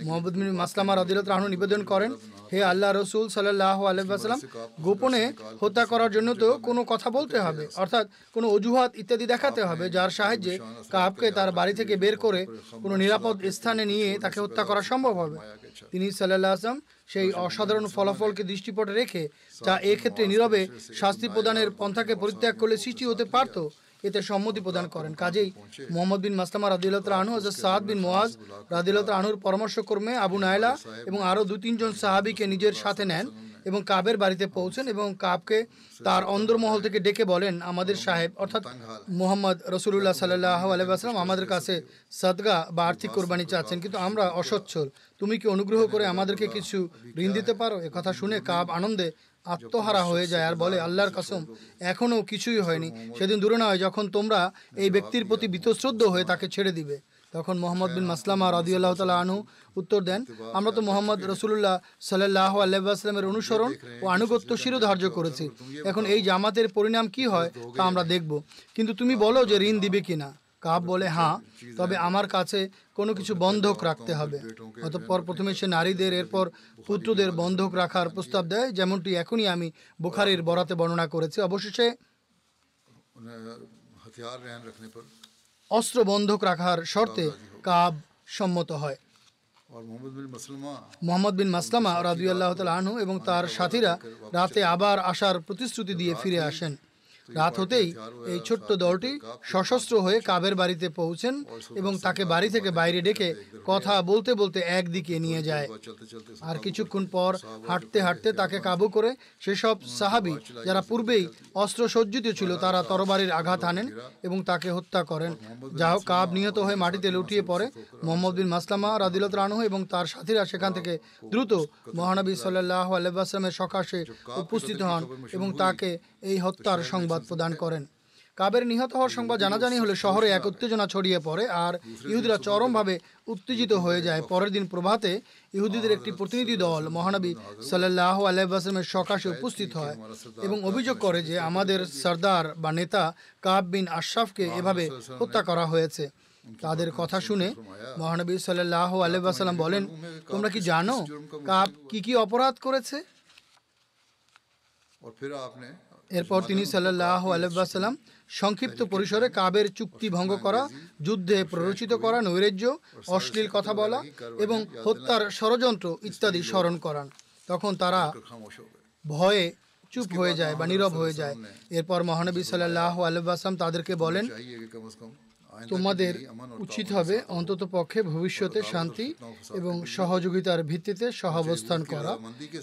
মোহাম্মদ বিন মাসলামা রদিউল্লাহ আনহু নিবেদন করেন, হে আল্লাহ রসুল সাল্লাহ আলহাম গোপনে হত্যা করার জন্য তো কোনো কথা বলতে হবে, অর্থাৎ কোনো অজুহাত ইত্যাদি দেখাতে হবে, যার সাহায্যে কাবকে তার বাড়ি থেকে বের করে কোনো নিরাপদ স্থানে নিয়ে তাকে হত্যা করা সম্ভব হবে। তিনি সাল্লাহ আসলাম সেই অসাধারণ ফলাফলকে দৃষ্টিপটে রেখে যা এক্ষেত্রে নীরবে শাস্তি প্রদানের পন্থাকে পরিত্যাগ করলে সৃষ্টি হতে পারত। এতে সম্মতি প্রদান করেন। কাজেই মোহাম্মদ বিন মাসলামা রাদিউল্লাহ আনহু হজরত সাদ বিন মোয়াজ রাদিউল্লাহ আনহুর পরামর্শক্রমে আবু নায়লা এবং আরও দু তিনজন সাহাবিকে নিজের সাথে নেন এবং কাবের বাড়িতে পৌঁছেন এবং কাবকে তার অন্দরমহল থেকে ডেকে বলেন, আমাদের সাহেব, অর্থাৎ মোহাম্মদ রসুল্লাহ সাল্লাহ আলাইসালাম আমাদের কাছে সদগা বা আর্থিক কোরবানি চাচ্ছেন, কিন্তু আমরা অসচ্ছল। তুমি কি অনুগ্রহ করে আমাদেরকে কিছু ঋণ দিতে পারো? কথা শুনে কাব আনন্দে আত্মহারা হয়ে যায় আর বলে, আল্লাহর কসম এখনও কিছুই হয়নি। সেদিন দূরে নয়, যখন তোমরা এই ব্যক্তির প্রতি বীতশ্রদ্ধ হয়ে তাকে ছেড়ে দিবে। তখন মোহাম্মদ বিন মাসলামা রদিউল্লাহ তালা আনু উত্তর দেন, আমরা তো মোহাম্মদ রসুল্লাহ সাল্লাহ আল্লাহামের অনুসরণ ও আনুগত্য শিরোধার্য করেছি। এখন এই জামাতের পরিণাম কি হয় তা আমরা দেখব। কিন্তু তুমি বলো যে ঋণ দিবে কিনা? কাপ বলে হ্যাঁ তবে আমার কাছে কোনো কিছু বন্ধক রাখতে হবে। অতঃপর প্রথমে সে নারীদের, এরপর পুত্রদের বন্ধক রাখার প্রস্তাব দেয়, যেমনটি এখনই আমি বুখারির বরাতে বর্ণনা করেছি। অবশেষে অস্ত্র বন্ধক রাখার শর্তে কাব সম্মত হয়। মোহাম্মদ বিন মাসলামা রাজু আল্লাহ আনু এবং তার সাথীরা রাতে আবার আসার প্রতিশ্রুতি দিয়ে ফিরে আসেন। রাত হতেই এই ছোট্ট দলটি সশস্ত্র হয়ে কাবের বাড়িতে পৌঁছেন এবং তাকে বাড়ি থেকে বাইরে ডেকে কথা বলতে বলতে একদিকে নিয়ে যায়। আর কিছুক্ষণ পর হাঁটতে হাঁটতে তাকে কাবু করে সেসব সাহাবি যারা পূর্বেই অস্ত্র সজ্জিত ছিল, তারা তরবারির আঘাত আনেন এবং তাকে হত্যা করেন। যা হোক, কাব নিহত হয়ে মাটিতে লুটিয়ে পড়ে। মোহাম্মদ বিন মাসলামা রাদিলত রানু এবং তার সাথীরা সেখান থেকে দ্রুত মহানবী সাল্লাহ আল্লাহ আসলামের সকাশে উপস্থিত হন এবং তাকে এই হত্যার সংবাদ সংবাদ প্রদান করেন। কাবের নিহত হওয়ার সংবাদ জানাজানি হলে শহরে এক উত্তেজনা ছড়িয়ে পড়ে আর ইহুদিরা চরমভাবে উত্তেজিত হয়ে যায়। পরের দিন প্রভাতে ইহুদিদের একটি প্রতিনিধি দল মহানবী সাল্লাহ আলাইসলামের সকাশে উপস্থিত হয় এবং অভিযোগ করে যে আমাদের সর্দার বা নেতা কাব বিন আশরাফকে এভাবে হত্যা করা হয়েছে। তাদের কথা শুনে মহানবী সাল্লাহ আলাইসাল্লাম বলেন, তোমরা কি জানো কাব কি কি অপরাধ করেছে? এরপর তিনি সাল্লাহ আলহাম সংক্ষিপ্ত পরিসরে কাবের চুক্তি ভঙ্গ করা, যুদ্ধে প্ররোচিত করা, নৈরাজ্য, অশ্লীল কথা বলা এবং হত্যার ষড়যন্ত্র ইত্যাদি স্মরণ করান। তখন তারা ভয়ে চুপ হয়ে যায় বা নীরব হয়ে যায়। এরপর মহানবী সাল্লাহ আলহাম তাদেরকে বলেন তোমাদের উচিত হবে অন্তত পক্ষে ভবিষ্যতে শান্তি এবং সহযোগিতার ভিত্তিতে সহাবস্থান করা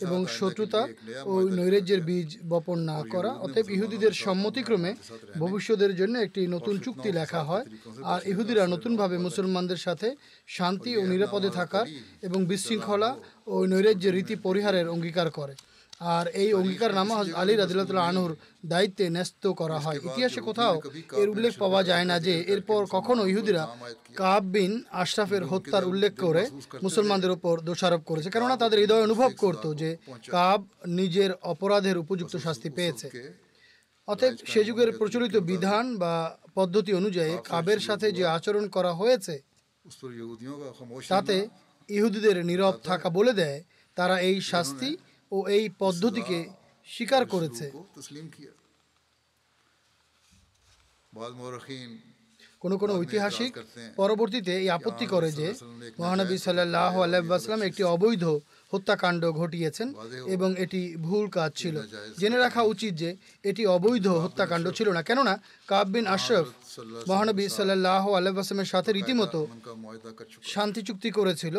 এবং শত্রুতা ও নৈরাজ্যের বীজ বপন না করা অতএব ইহুদিদের সম্মতিক্রমে ভবিষ্যতের জন্য একটি নতুন চুক্তি লেখা হয়। আর ইহুদিরা নতুনভাবে মুসলমানদের সাথে শান্তি ও নিরাপদে থাকার এবং বিশৃঙ্খলা ও নৈরাজ্যের রীতি পরিহারের অঙ্গীকার করে। আর এই অঙ্গীকারনামা হজরত আলী রাজিল্লাহ আনুর দায়িত্বে ন্যস্ত করা হয়। ইতিহাসে কোথাও এর উল্লেখ পাওয়া যায় না যে এরপর কখনো ইহুদিরা কাব বিন আশরাফের হত্যার উল্লেখ করে মুসলমানদের ওপর দোষারোপ করেছে। কেননা তাদের হৃদয় অনুভব করত যে কাব নিজের অপরাধের উপযুক্ত শাস্তি পেয়েছে। অতএব সে যুগের প্রচলিত বিধান বা পদ্ধতি অনুযায়ী কাবের সাথে যে আচরণ করা হয়েছে তাতে ইহুদিদের নীরব থাকা বলে দেয় তারা এই শাস্তি ও এই পদ্ধতিকে স্বীকার করেছে। কোন কোন ঐতিহাসিক পরবর্তীতে এই আপত্তি করে যে মহানবী সাল্লাহ আলাইসাল্লাম একটি অবৈধ হত্যাকাণ্ড ঘটিয়েছেন এবং এটি ভুল কাজ ছিল। জেনে রাখা উচিত যে এটি অবৈধ হত্যাকাণ্ড ছিল না। কেননা কাববিন আশরফ মহানবী সাল্লাহ আল্লাহামের সাথে রীতিমতো শান্তি চুক্তি করেছিল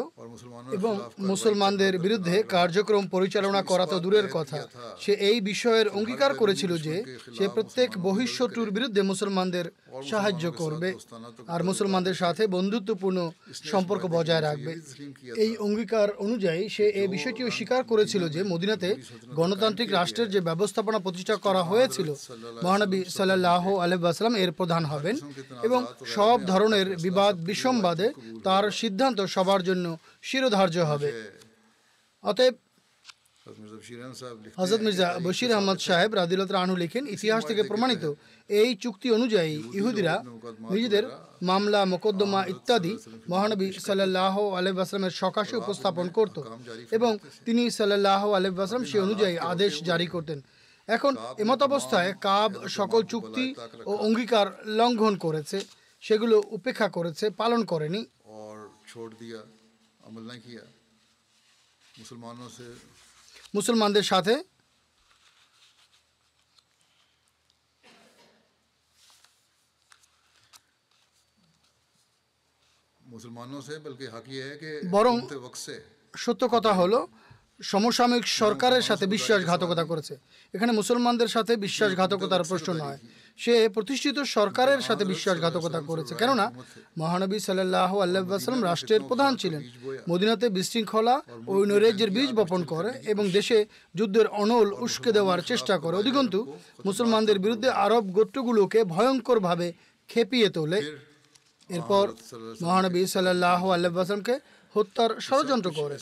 এবং মুসলমানদের বিরুদ্ধে কার্যক্রম পরিচালনা করা তো দূরের কথা। সে এই বিষয়ের অঙ্গীকার করেছিল যে সে প্রত্যেক বহিঃশত্রুর বিরুদ্ধে মুসলমানদের সাহায্য করবে আর মুসলমানদের সাথে বন্ধুত্বপূর্ণ সম্পর্ক বজায় রাখবে। এই অঙ্গীকার অনুযায়ী সে এই বিষয়টিও স্বীকার করেছিল যে মদিনাতে গণতান্ত্রিক রাষ্ট্রের যে ব্যবস্থাপনা প্রতিষ্ঠা করা হয়েছিল মহানবী সাল্লাহ আলহাম এর প্রধান হবে। করবেন এবং সব ধরনের বিবাদ বিসম্বাদে তার সিদ্ধান্ত সবার জন্য শিরোধার্য হবে। অতএব হজরত মির্জা বশির আহমদ সাহেব রাদিলত আনহু লিখেন ইতিহাস থেকে প্রমাণিত এই চুক্তি অনুযায়ী ইহুদিরা নিজেদের মামলা মোকদ্দমা ইত্যাদি মহানবী সাল্লাহ আলহ আসলামের সকাশে উপস্থাপন করত এবং তিনি সাল্লাহ আলহ আসলাম সে অনুযায়ী আদেশ জারি করতেন। এখন এমত অবস্থায় কাব সকল চুক্তি ও অঙ্গীকার লঙ্ঘন করেছে সেগুলো উপেক্ষা করেছে পালন করেনি। মুসলমানদের সাথে বরং সত্য কথা হলো সমসাময়িক সরকারের সাথে বিশ্বাসঘাতকতা করেছে। এখানে মুসলমানদের সাথে বিশ্বাসঘাতকতার প্রশ্ন নয়। সে প্রতিষ্ঠিত সরকারের সাথে বিশ্বাসঘাতকতা করেছে। কেননা, মহানবী সাল্লাহ আল্লাহাম রাষ্ট্রের প্রধান ছিলেন। মদিনাতে বিশৃঙ্খলা ও নৈরাজ্যের বীজ বপন করে এবং দেশে যুদ্ধের অনল উস্কে দেওয়ার চেষ্টা করে। অধিকন্তু, মুসলমানদের বিরুদ্ধে আরব গোত্রগুলোকে ভয়ঙ্করভাবে খেপিয়ে তোলে। এরপর মহানবী সাল্লাহ আল্লাহামকে হত্যার ষড়যন্ত্র করে।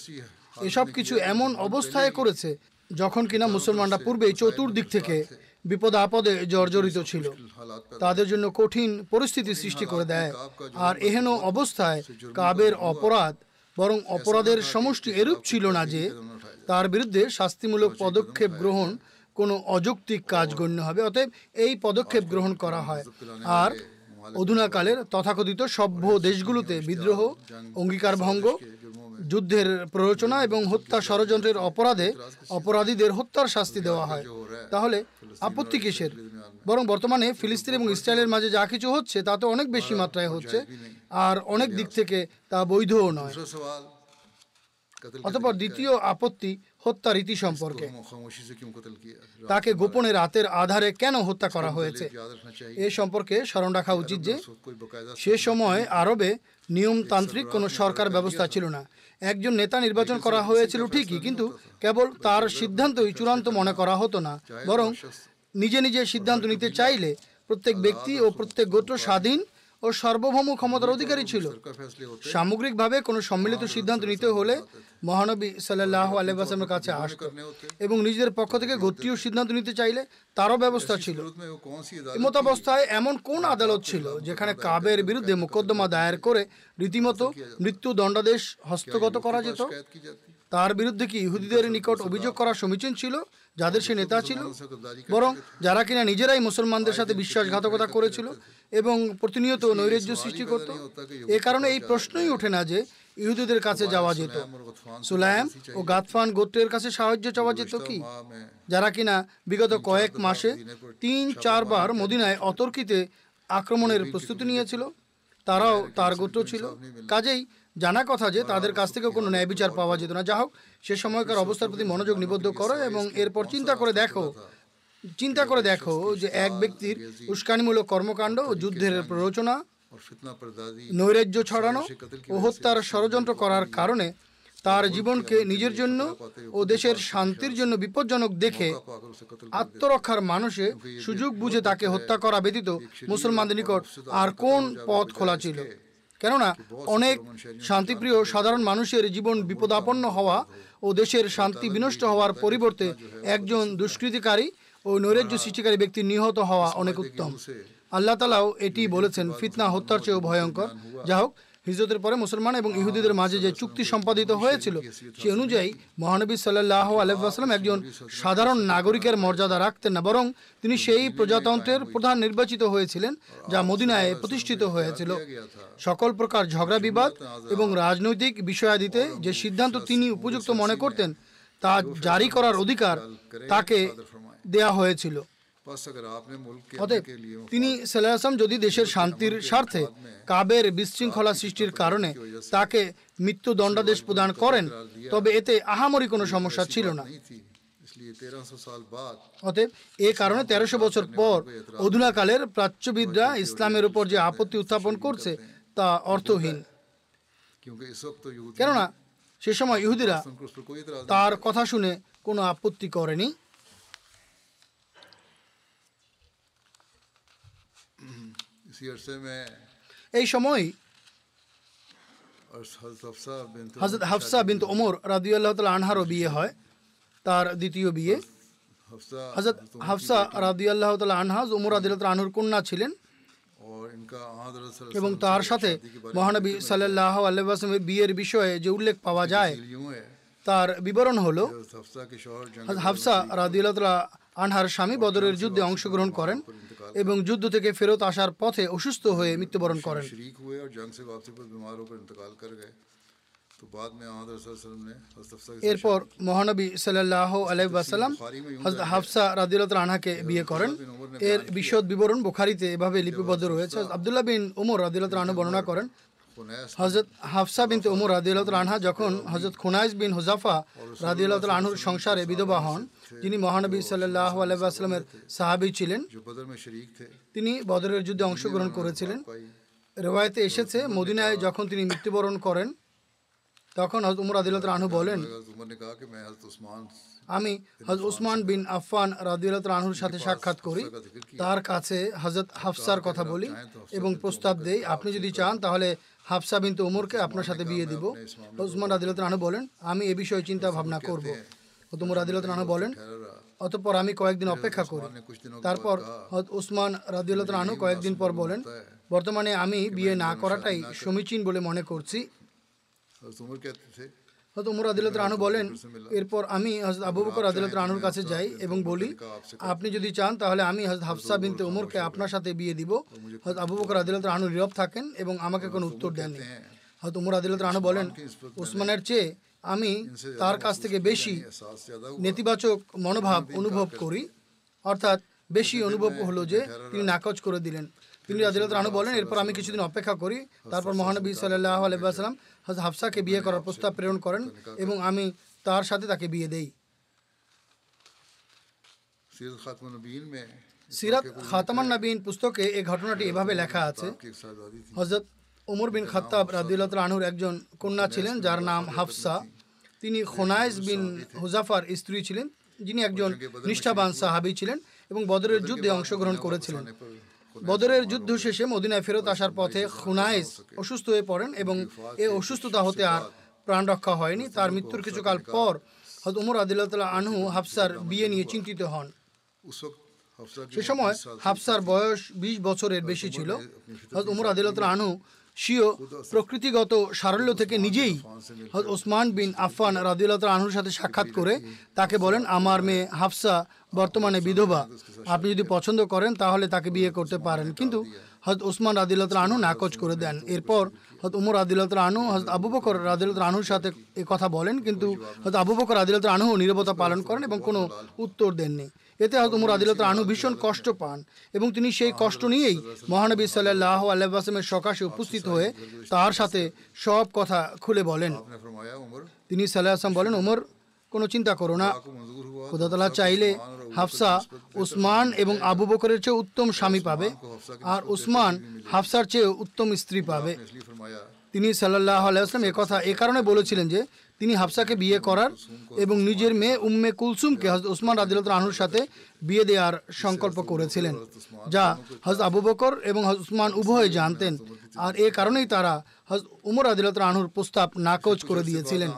এসব কিছু এমন অবস্থায় করেছে যখন কিনা মুসলমানরা পূর্বে চতুর্দিক থেকে বিপদ আপদে জর্জরিত ছিল। তাদের জন্য কঠিন পরিস্থিতি সৃষ্টি করে দেয়। আর এহেন অবস্থায় কাবের অপরাধ বরং অপরাধের সমষ্টি এরূপ ছিল না যে তার বিরুদ্ধে শাস্তিমূলক পদক্ষেপ গ্রহণ কোনো অযৌক্তিক কাজ গণ্য হবে। অতএব এই পদক্ষেপ গ্রহণ করা হয়। আর অধুনাকালের তথাকথিত সভ্য দেশগুলোতে বিদ্রোহ অঙ্গীকার ভঙ্গ যুদ্ধের প্ররোচনা এবং হত্যা ষড়যন্ত্রের অপরাধে অপরাধীদের হত্যার শাস্তি দেওয়া হয়। তাহলে আপত্তি কিসের? বরং বর্তমানে ফিলিস্তিন এবং ইসরায়েলের মাঝে যা কিছু হচ্ছে তাতে অনেক বেশি মাত্রায় হচ্ছে আর অনেক দিক থেকে তা বৈধও নয়। অতপর দ্বিতীয় আপত্তি হত্যা রীতি সম্পর্কে। তাকে গোপনে রাতের আধারে কেন হত্যা করা হয়েছে? এ সম্পর্কে স্মরণ রাখা উচিত যে সে সময় আরবে নিয়মতান্ত্রিক কোনো সরকার ব্যবস্থা ছিল না। একজন নেতা নির্বাচন করা হয়েছিল ঠিকই কিন্তু কেবল তার সিদ্ধান্তই চূড়ান্ত মনে করা হতো না। বরং নিজে নিজে সিদ্ধান্ত নিতে চাইলে প্রত্যেক ব্যক্তি ও প্রত্যেক গোত্র স্বাধীন ও সার্বভৌম ক্ষমতার অধিকারী ছিল। সামগ্রিকভাবে কোনো সম্মিলিত সিদ্ধান্ত নিতে হলে মহানবী সাল্লাহ আলহামের কাছে আসত এবং নিজেদের পক্ষ থেকে গোত্রীয় সিদ্ধান্ত নিতে চাইলে তারও ব্যবস্থা ছিল। মতাবস্থায় এমন কোন আদালত ছিল যেখানে কাবের বিরুদ্ধে মোকদ্দমা দায়ের করে রীতিমতো মৃত্যু দণ্ডাদেশ হস্তগত করা যেত? তার বিরুদ্ধে কি ইহুদিদের নিকট অভিযোগ করা সমীচীন ছিল, যাদের সে নেতা ছিল? বরং যারা কিনা নিজেরাই মুসলমানদের সাথে বিশ্বাসঘাতকতা করেছিল এবং প্রতিনিয়ত নৈরাজ্য সৃষ্টি করত। এ কারণে এই প্রশ্নই ওঠে না যে ইহুদুদের কাছে যাওয়া যেত। সুলায়াম ও গাতফান গোত্রের কাছে সাহায্য চাওয়া যেত কি? যারা কিনা বিগত কয়েক মাসে তিন চারবার মদিনায় অতর্কিতে আক্রমণের প্রস্তুতি নিয়েছিল। তারাও তার গোত্র ছিল। কাজেই জানা কথা যে তাদের কাছ থেকে কোনো ন্যায় বিচার পাওয়া যেত না। যা হোক সে সময়কার অবস্থার প্রতি মনোযোগ নিবদ্ধ করো এবং এরপর চিন্তা করে দেখো চিন্তা করে দেখো যে এক ব্যক্তির উস্কানিমূলক কর্মকাণ্ড ও যুদ্ধের প্ররোচনা, নৈরাজ্য ছড়ানো ও হত্যার ষড়যন্ত্র করার কারণে তার জীবনকে নিজের জন্য ও দেশের শান্তির জন্য বিপজ্জনক দেখে আত্মরক্ষার মানুষে সুযোগ বুঝে তাকে হত্যা করা ব্যতীত মুসলমানদের নিকট আর কোন পথ খোলা ছিল? কেননা অনেক শান্তিপ্রিয় সাধারণ মানুষের জীবন বিপদাপন্ন হওয়া ও দেশের শান্তি বিনষ্ট হওয়ার পরিবর্তে একজন দুষ্কৃতিকারী ও নৈরাজ্য সৃষ্টিকারী ব্যক্তি নিহত হওয়া অনেক উত্তম। আল্লাহ তালাও এটি বলেছেন ফিতনা হত্যার চেয়েও ভয়ঙ্কর। যা হোক হিজরতের পরে মুসলমান এবং ইহুদিদের মাঝে যে চুক্তি সম্পাদিত হয়েছিল সে অনুযায়ী মহানবী সাল্লাহ আলহাম একজন সাধারণ নাগরিকের মর্যাদা রাখতেন না বরং তিনি সেই প্রজাতন্ত্রের প্রধান নির্বাচিত হয়েছিলেন যা মদিনায় প্রতিষ্ঠিত হয়েছিল। সকল প্রকার ঝগড়া বিবাদ এবং রাজনৈতিক বিষয়াদিতে যে সিদ্ধান্ত তিনি উপযুক্ত মনে করতেন তা জারি করার অধিকার তাকে দেয়া হয়েছিল। তিনি সালাম যদি দেশের শান্তির স্বার্থে কাবের বিশৃঙ্খলা সৃষ্টির কারণে তাকে মৃত্যুদণ্ডাদেশ প্রদান করেন তবে এতে আহামরি কোনো সমস্যা ছিল না। অতএব এ কারণে তেরোশো বছর পর অধুনাকালের প্রাচ্যবিদরা ইসলামের উপর যে আপত্তি উত্থাপন করছে তা অর্থহীন কেননা সে সময় ইহুদিরা তার কথা শুনে কোনো আপত্তি করেনি। এই সময় হজরত হাফসা বিনত ওমর রাদিউল্লাহ তাল আনহারও বিয়ে হয় তার দ্বিতীয় বিয়ে হজরত হাফসা রাদিউল্লাহ তাল আনহাজ ওমর রাদিউল্লাহ আনহুর কন্যা ছিলেন। এবং তার সাথে মহানবী সাল্লাহ আল্লাহ বিয়ের বিষয়ে যে উল্লেখ পাওয়া যায় তার বিবরণ হলো হাফসা রাদিউল্লাহ আনহার স্বামী বদরের যুদ্ধে অংশগ্রহণ করেন। এবং যুদ্ধ থেকে ফেরত আসার পথে অসুস্থ হয়ে মৃত্যুবরণ করেন। এরপর মহানবী সাল্লাহ আলাইসাল্লাম হাফসা রাদিলত রানাকে বিয়ে করেন। এর বিশদ বিবরণ বুখারিতে এভাবে লিপিবদ্ধ রয়েছে। আবদুল্লাহ বিন উমর রাদিলত রানা বর্ণনা করেন। হজরত হাফসা বিন উমর রাদিলত রানহা যখন হজরত খুনাইজ বিন হুজাফা রাদিলত রানহুর সংসারে বিধবা হন যিনি মহানবী সাল্লাহ আলাইসাল্লামের সাহাবি ছিলেন। তিনি বদরের যুদ্ধে অংশগ্রহণ করেছিলেন। রেওয়ায়তে এসেছে, মদিনায় যখন তিনি মৃত্যুবরণ করেন, তখন হজ উমর আদিল রানহু বলেন, আমি হজ উসমান বিন আফফান রাদিউলত রানহুর সাথে সাক্ষাৎ করি। তার কাছে হজরত হাফসার কথা বলি এবং প্রস্তাব দেই। আপনি যদি চান, তাহলে হাফসা বিন তো উমরকে আপনার সাথে বিয়ে দিব। উসমান রাদিউলত রানহু বলেন, আমি এ বিষয়ে চিন্তা ভাবনা করব। হুতুম রাদিলতন আনু বলেন, অতঃপর আমি কয়েকদিন অপেক্ষা করি। তারপর উসমান রাদিউল্লাহ আনু কয়েকদিন পর বলেন, বর্তমানে আমি বিয়ে না করাটাই সমীচীন বলে মনে করছি। হয়তো উমর আদিলত রানু বলেন, এরপর আমি হজরত আবু বকর আদিলত রানুর কাছে যাই এবং বলি, আপনি যদি চান তাহলে আমি হজরত হাফসা বিনতে উমরকে আপনার সাথে বিয়ে দিব। হজরত আবু বকর আদিলত রানু নীরব থাকেন এবং আমাকে কোনো উত্তর দেননি। হয়তো উমর আদিলত রানু বলেন, উসমানের চেয়ে আমি তার কাছ থেকে বেশি নেতিবাচক মনোভাব অনুভব করি। অর্থাৎ বেশি অনুভব হলো যে তিনি নাকচ করে দিলেন। তিনি রাজিলত রানু বলেন, এরপর আমি কিছুদিন অপেক্ষা করি। তারপর মহানবী সাল্লাহ আলাইসালাম হাফসাকে বিয়ে করার প্রস্তাব প্রেরণ করেন এবং আমি তার সাথে তাকে বিয়ে দেই। সিরাত খাতামান নবীন পুস্তকে এই ঘটনাটি এভাবে লেখা আছে। হজরত ওমর বিন খাত্তাব রাদিউল্লাহ আনহুর একজন কন্যা ছিলেন যার নাম হাফসা। তিনি খোনাইজ বিন হুজাফার স্ত্রী ছিলেন যিনি একজন নিষ্ঠাবান সাহাবি ছিলেন এবং বদরের যুদ্ধে অংশগ্রহণ করেছিলেন। বদরের যুদ্ধ শেষে মদিনায় ফেরত আসার পথে খুনাইস অসুস্থ হয়ে পড়েন এবং এ অসুস্থতা হতে আর প্রাণ রক্ষা হয়নি। তার মৃত্যুর কিছুকাল পর হত উমর আদিল্লাহ আনহু হাফসার বিয়ে নিয়ে চিন্তিত হন। সে সময় হাফসার বয়স বিশ বছরের বেশি ছিল। হত উমর আদিল্লাহ আনহু স্বীয় প্রকৃতিগত সারল্য থেকে নিজেই ওসমান বিন আফফান রাদিউল্লাহ আনহুর সাথে সাক্ষাৎ করে তাকে বলেন, আমার মেয়ে হাফসা বর্তমানে বিধবা। আপনি যদি পছন্দ করেন, তাহলে তাকে বিয়ে করতে পারেন। কিন্তু হয়তো ওসমান রাদিল্লাহ আনু নাকচ করে দেন। এরপর হয়তো উমর রাদিল্লাহ আনহু হয়তো আবু বকর রাদিল্লাহ আনহুর সাথে এ কথা বলেন, কিন্তু হয়তো আবু বকর রাদিল্লাহ আনহু নিরবতা পালন করেন এবং কোনো উত্তর দেননি। এতে হয়তো মুরাদিল্লাহ আনু ভীষণ কষ্ট পান এবং তিনি সেই কষ্ট নিয়েই মহানবী সাল্লাহ আল্লাহামের সকাশে উপস্থিত হয়ে তার সাথে সব কথা খুলে বলেন। তিনি সাল্লাহ আসলাম বলেন, ওমর, কোনো চিন্তা করো না। খোদাতলা চাইলে হাফসা, উসমান এবং আবু বকরের চেয়ে উত্তম স্বামী পাবে আর উসমান হাফসার চেয়ে উত্তম স্ত্রী পাবে। তিনি সাল্লাহ আলাইসলাম কথা এ কারণে বলেছিলেন যে তিনি হাফসাকে বিয়ে করার এবং নিজের মেয়ে উম্মে কুলসুমকে হজরত উসমান রাজিলত রানুর সাথে বিয়ে দেওয়ার সংকল্প করেছিলেন, যা হজরত আবু বকর এবং হজরত উসমান উভয়ে জানতেন। আর এ কারণেই তারা হজরত উমর রাদিলত আনহুর প্রস্তাব নাকচ করে দিয়েছিলেন।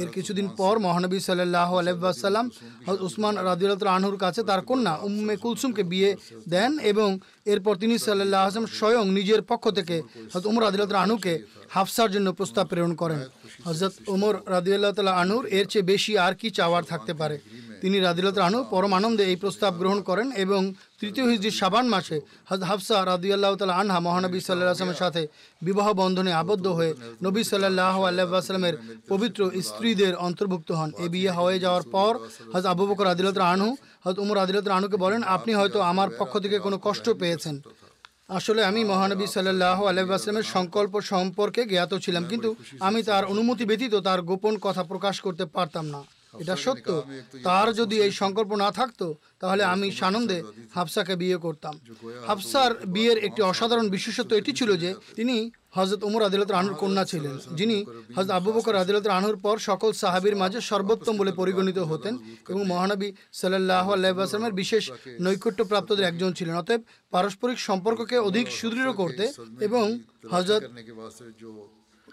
এর কিছুদিন পর মহানবী সাল্লাহ আলাইসাল্লাম হজরত উসমান রাদিলত আনহুর কাছে তার কন্যা উম্মে কুলসুমকে বিয়ে দেন এবং এরপর তিনি সাল্লাহ আসলাম স্বয়ং নিজের পক্ষ থেকে হজরত উমর রাদিলত আনহুকে হাফসার জন্য প্রস্তাব প্রেরণ করেন। হজরত উমর রাদিউল্লাহ তালা আনুর এর চেয়ে বেশি আর কি চাওয়ার থাকতে পারে? তিনি রাদিউল্লাহ তালা আনু পরম আনন্দে এই প্রস্তাব গ্রহণ করেন এবং তৃতীয় হিজড়ির সাবান মাসে হজ হাফসা রাদিউল্লাহ তালা আনহা মহানবী সাল্লাহ আসলামের সাথে বিবাহ বন্ধনে আবদ্ধ হয়ে নবী সাল্লাহ আল্লাহামের পবিত্র স্ত্রীদের অন্তর্ভুক্ত হন। এ বিয়ে হয়ে যাওয়ার পর হজ আবু বকর তালা আনহু হজ উমর তালা আনুকে বলেন, আপনি হয়তো আমার পক্ষ থেকে কোনো কষ্ট পেয়েছেন। আসলে আমি মহানবী সাল্লাহ আলাইসলামের সংকল্প সম্পর্কে জ্ঞাত ছিলাম, কিন্তু আমি তার অনুমতি ব্যতীত তার গোপন কথা প্রকাশ করতে পারতাম না। এটা সত্য তার যদি এই সংকল্প না থাকতো তাহলে আমি সানন্দে হাফসাকে বিয়ে করতাম হাফসার বিয়ের একটি অসাধারণ বিশেষত্ব এটি ছিল যে তিনি হজরত উমর আদিলত আনুর কন্যা ছিলেন যিনি হজরত আবু বকর আদিলত আনুর পর সকল সাহাবির মাঝে সর্বোত্তম বলে পরিগণিত হতেন এবং মহানবী সাল্লাহ আল্লাহামের বিশেষ নৈকট্যপ্রাপ্তদের একজন ছিলেন অতএব পারস্পরিক সম্পর্ককে অধিক সুদৃঢ় করতে এবং হজরত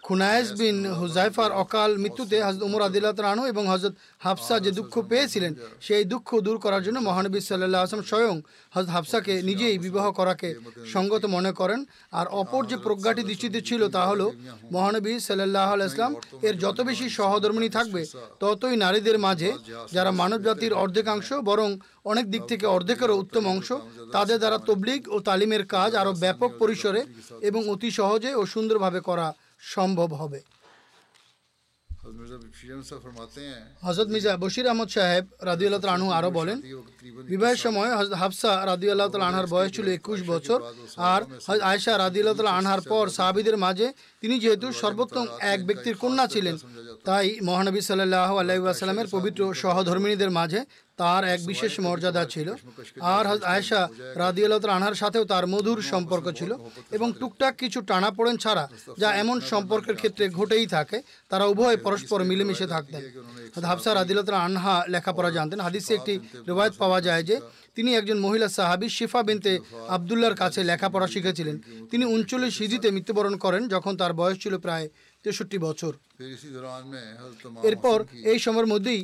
খুনায়েস বিন হুজাইফার অকাল মৃত্যুতে হজরত উমর আদিল্লাহ রানু এবং হজরত হাফসা যে দুঃখ পেয়েছিলেন, সেই দুঃখ দূর করার জন্য মহানবী সাল্লাহ আসলাম স্বয়ং হজরত হাফসাকে নিজেই বিবাহ করাকে সঙ্গত মনে করেন। আর অপর যে প্রজ্ঞাটি দৃষ্টিতে ছিল তা হলো মহানবী সাল্লাহ ইসলাম এর যত বেশি সহধর্মিনী থাকবে, ততই নারীদের মাঝে যারা মানব জাতির অর্ধেকাংশ বরং অনেক দিক থেকে অর্ধেকেরও উত্তম অংশ, তাদের দ্বারা তবলিগ ও তালিমের কাজ আরও ব্যাপক পরিসরে এবং অতি সহজে ও সুন্দরভাবে করা সম্ভব হবে। হজরত মির্জা বশির আহমদ সাহেব রাদিউল্লাহ আনহু আরও বলেন বিবাহের সময় হজরত হাফসা রাদিউল্লাহ আনহার বয়স ছিল একুশ বছর আর আয়সা রাদিউল্লাহ আনহার পর সাহাবিদের মাঝে তিনি যেহেতু সর্বোত্তম এক ব্যক্তির কন্যা ছিলেন তাই মহানবী সাল্লাহ আলাইসাল্লামের পবিত্র সহধর্মিনীদের মাঝে তার এক বিশেষ মর্যাদা ছিল। আর রাদিউল্লাহ তাল আনহার সাথেও তার মধুর সম্পর্ক ছিল এবং টুকটাক কিছু টানাপোড়েন ছাড়া যা এমন সম্পর্কের ক্ষেত্রে ঘটেই থাকে তারা উভয় পরস্পর মিলেমিশে থাকতেন। হাফসা রাদিউল্লাহ তাল আনহা লেখাপড়া জানতেন। হাদিসে একটি রেওয়ায়ত পাওয়া যায় যে তিনি একজন মহিলা সাহাবি শিফা বিনতে আবদুল্লার কাছে লেখাপড়া শিখেছিলেন। তিনি উনচল্লিশ হিজিতে মৃত্যুবরণ করেন যখন তার বয়স ছিল প্রায় তেষট্টি বছর। এরপর এই সময়ের মধ্যেই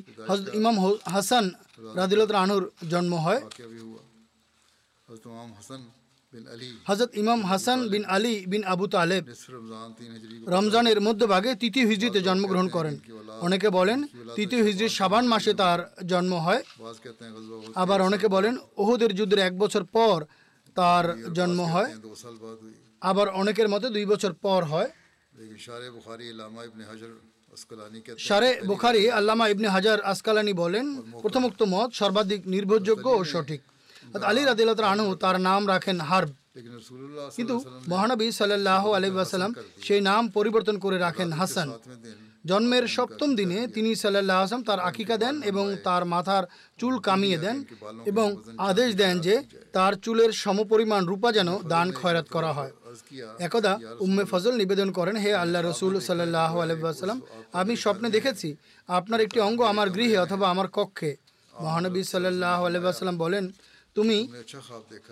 ইমাম হাসান রাদিলত রানুর জন্ম হয়। হজরত ইমাম হাসান বিন আলী। বিন আবু তালেব রমজানের মধ্যভাগে তৃতীয় হিজড়িতে জন্মগ্রহণ করেন। অনেকে বলেন তৃতীয় হিজড়ির সাবান মাসে তার জন্ম হয়। আবার অনেকে বলেন ওহুদের যুদ্ধের এক বছর পর তার জন্ম হয়। আবার অনেকের মতে দুই বছর পর হয়। সারে বুখারি আল্লামা ইবনে হাজার আসকালানি বলেন প্রথমোক্ত মত সর্বাধিক নির্ভরযোগ্য ও সঠিক। আলী রাদিল্লাহ আনু তার নাম রাখেন হার্ব। কিন্তু মহানবী সাল্লাহ আলহিবাসাল্লাম সেই নাম পরিবর্তন করে রাখেন হাসান। জন্মের সপ্তম দিনে তিনি সাল্লাহ আসলাম তার আকিকা দেন এবং তার মাথার চুল কামিয়ে দেন এবং আদেশ দেন যে তার চুলের সমপরিমাণ রূপা যেন দান খয়রাত করা হয়। একদা উম্মে ফজল নিবেদন করেন, হে আল্লাহ রসুল সাল্লাহ আলহাম আমি স্বপ্নে দেখেছি, আপনার একটি অঙ্গ আমার গৃহে অথবা আমার কক্ষে। মহানবী সাল্লাহ আলহাম বলেন তুমি